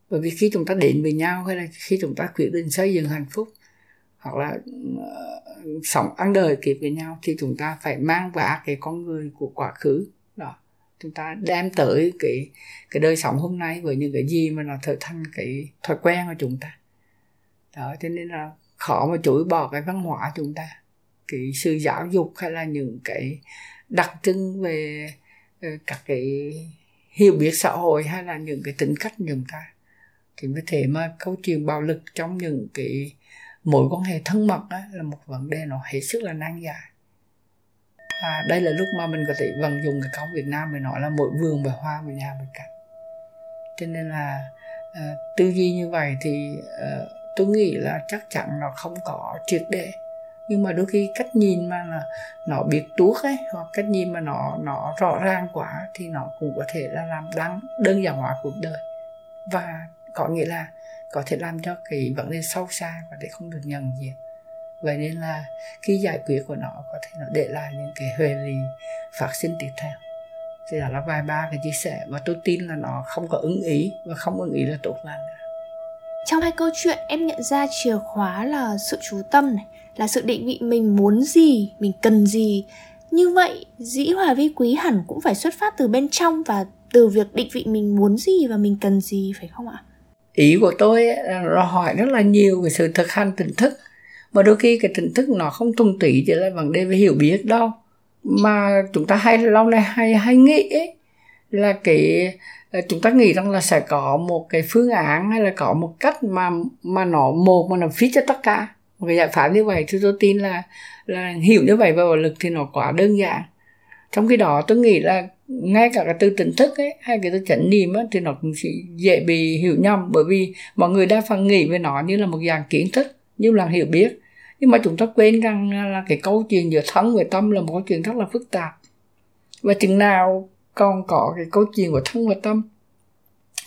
Bởi vì khi chúng ta đến với nhau hay là khi chúng ta quyết định xây dựng hạnh phúc hoặc là uh, sống ăn đời kịp với nhau thì chúng ta phải mang vả cái con người của quá khứ đó. Chúng ta đem tới cái cái đời sống hôm nay với những cái gì mà nó trở thành cái thói quen của chúng ta. Đó cho nên là khó mà chối bỏ cái văn hóa chúng ta cái sự giáo dục hay là những cái đặc trưng về ờ, các cái hiểu biết xã hội hay là những cái tính cách của chúng ta. Thì mới thể mà câu chuyện bạo lực trong những cái mối quan hệ thân mật á là một vấn đề nó hết sức là nan giải. Và đây là lúc mà mình có thể vận dụng cái câu Việt Nam mình nói là mỗi vườn bờ hoa mỗi nhà mình cảnh cho nên là uh, tư duy như vậy thì uh, tôi nghĩ là chắc chắn nó không có triệt để. Nhưng mà đôi khi cách nhìn mà là nó biết tuốt ấy hoặc cách nhìn mà nó nó rõ ràng quá thì nó cũng có thể là làm đáng đơn giản hóa cuộc đời. Và có nghĩa là có thể làm cho cái vấn đề sâu xa và để không được nhận diện. Vậy nên là khi giải quyết của nó có thể nó để lại những cái hệ lụy phát sinh tiếp theo. Thì đó là vài ba cái chia sẻ và tôi tin là nó không có ứng ý và không ứng ý là tốt lành trong hai câu chuyện, em nhận ra chìa khóa là sự chú tâm này, là sự định vị mình muốn gì, mình cần gì. Như vậy, dĩ hòa vi quý hẳn cũng phải xuất phát từ bên trong và từ việc định vị mình muốn gì và mình cần gì, phải không ạ? Ý của tôi là nó hỏi rất là nhiều về sự thực hành tỉnh thức. Mà đôi khi cái tỉnh thức nó không thuần túy chỉ là vấn đề về hiểu biết đâu. Mà chúng ta hay lâu nay hay hay nghĩ ấy, là cái ờ, chúng ta nghĩ rằng là sẽ có một cái phương án hay là có một cách mà mà nó một mà nó fit cho tất cả. Một cái giải pháp như vậy thì tôi tin là là hiểu như vậy về bạo lực thì nó quá đơn giản. Trong khi đó tôi nghĩ là ngay cả cái từ tỉnh thức ấy hay cái từ chánh niệm ấy, thì nó cũng sẽ dễ bị hiểu nhầm. Bởi vì mọi người đa phần nghĩ về nó như là một dạng kiến thức như là hiểu biết. Nhưng mà chúng ta quên rằng là cái câu chuyện giữa thân và tâm là một câu chuyện rất là phức tạp. Và chừng nào còn có cái câu chuyện của thân và tâm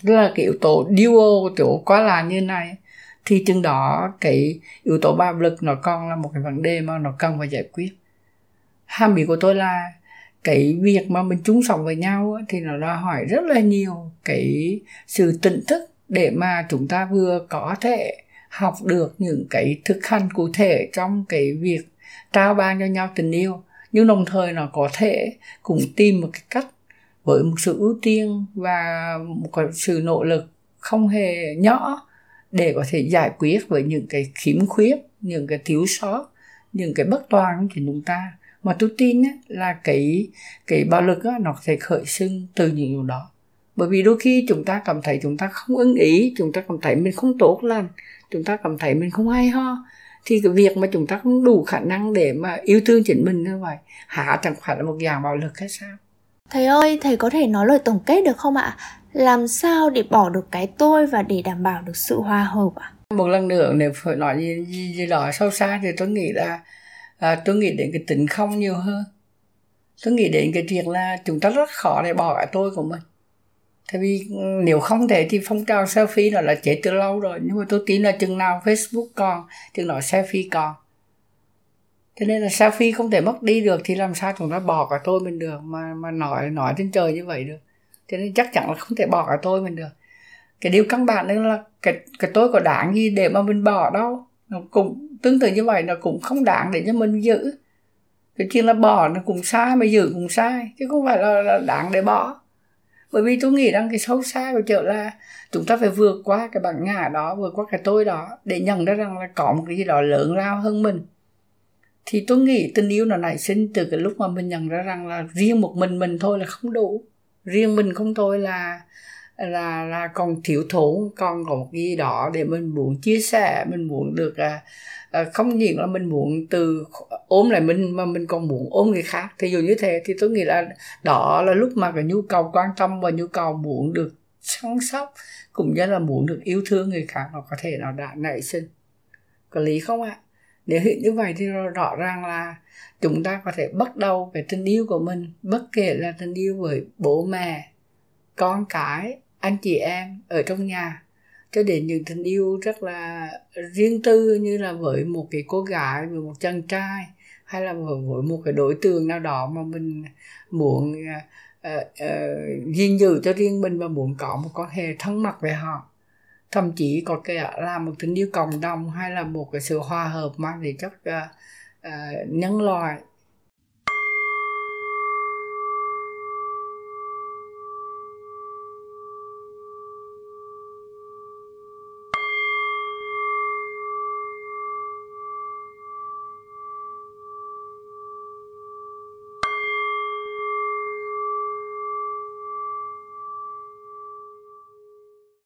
đó là cái yếu tố duo chỗ quá là như này thì chừng đó cái yếu tố bạo lực nó còn là một cái vấn đề mà nó cần phải giải quyết. Ham bị của tôi là cái việc mà mình chung sống với nhau thì nó đòi hỏi rất là nhiều cái sự tỉnh thức để mà chúng ta vừa có thể học được những cái thực hành cụ thể trong cái việc trao ban cho nhau tình yêu. Nhưng đồng thời nó có thể cũng tìm một cái cách với một sự ưu tiên và một cái sự nỗ lực không hề nhỏ để có thể giải quyết với những cái khiếm khuyết, những cái thiếu sót, những cái bất toàn của chúng ta mà tôi tin á, là cái cái bạo lực á, nó sẽ khởi sinh từ những điều đó. Bởi vì đôi khi chúng ta cảm thấy chúng ta không ưng ý chúng ta cảm thấy mình không tốt lành chúng ta cảm thấy mình không hay ho thì cái việc mà chúng ta không đủ khả năng để mà yêu thương chính mình như vậy hả chẳng phải là một dạng bạo lực hay sao? Thầy ơi thầy có thể nói lời tổng kết được không ạ? Làm sao để bỏ được cái tôi và để đảm bảo được sự hòa hợp ạ? Một lần nữa nếu phải nói gì, gì, gì đó sâu xa thì tôi nghĩ là à, tôi nghĩ đến cái tính không nhiều hơn. Tôi nghĩ đến cái việc là chúng ta rất khó để bỏ cái tôi của mình. Tại vì ừ, nếu không thể thì phong trào selfie nó là chết từ lâu rồi. Nhưng mà tôi tin là chừng nào facebook còn chừng nào selfie còn. Cho nên là selfie không thể mất đi được thì làm sao chúng ta bỏ cả tôi mình được mà mà nói nói trên trời như vậy được. Cho nên chắc chắn là không thể bỏ cả tôi mình được. Cái điều căn bản nữa là cái cái tôi có đáng gì để mà mình bỏ đâu? Nó cũng tương tự như vậy nó cũng không đáng để cho mình giữ. Cái chuyện là bỏ nó cũng sai mà giữ cũng sai chứ không phải là, là đáng để bỏ. Bởi vì tôi nghĩ rằng cái sâu xa của chợ là chúng ta phải vượt qua cái bản ngã đó vượt qua cái tôi đó để nhận ra rằng là có một cái gì đó lớn lao hơn mình. Thì tôi nghĩ tình yêu nó nảy sinh từ cái lúc mà mình nhận ra rằng là riêng một mình mình thôi là không đủ. Riêng mình không thôi là là là còn thiếu thốn còn có một cái gì đó để mình muốn chia sẻ mình muốn được à, à, không những là mình muốn từ ôm lại mình mà mình còn muốn ôm người khác. Thì dù như thế thì tôi nghĩ là đó là lúc mà cái nhu cầu quan tâm và nhu cầu muốn được săn sóc cũng như là muốn được yêu thương người khác nó có thể nó đã nảy sinh. Có lý không ạ? Nếu hiện như vậy thì rõ ràng là chúng ta có thể bắt đầu về tình yêu của mình bất kể là tình yêu với bố mẹ con cái anh chị em ở trong nhà. Cho đến những tình yêu rất là riêng tư như là với một cái cô gái với một chàng trai hay là với một cái đối tượng nào đó mà mình muốn uh, uh, gìn giữ cho riêng mình và muốn có một quan hệ thân mật với họ. Thậm chí có cái là một tình yêu cộng đồng hay là một cái sự hòa hợp mang để chất uh, uh, nhân loại.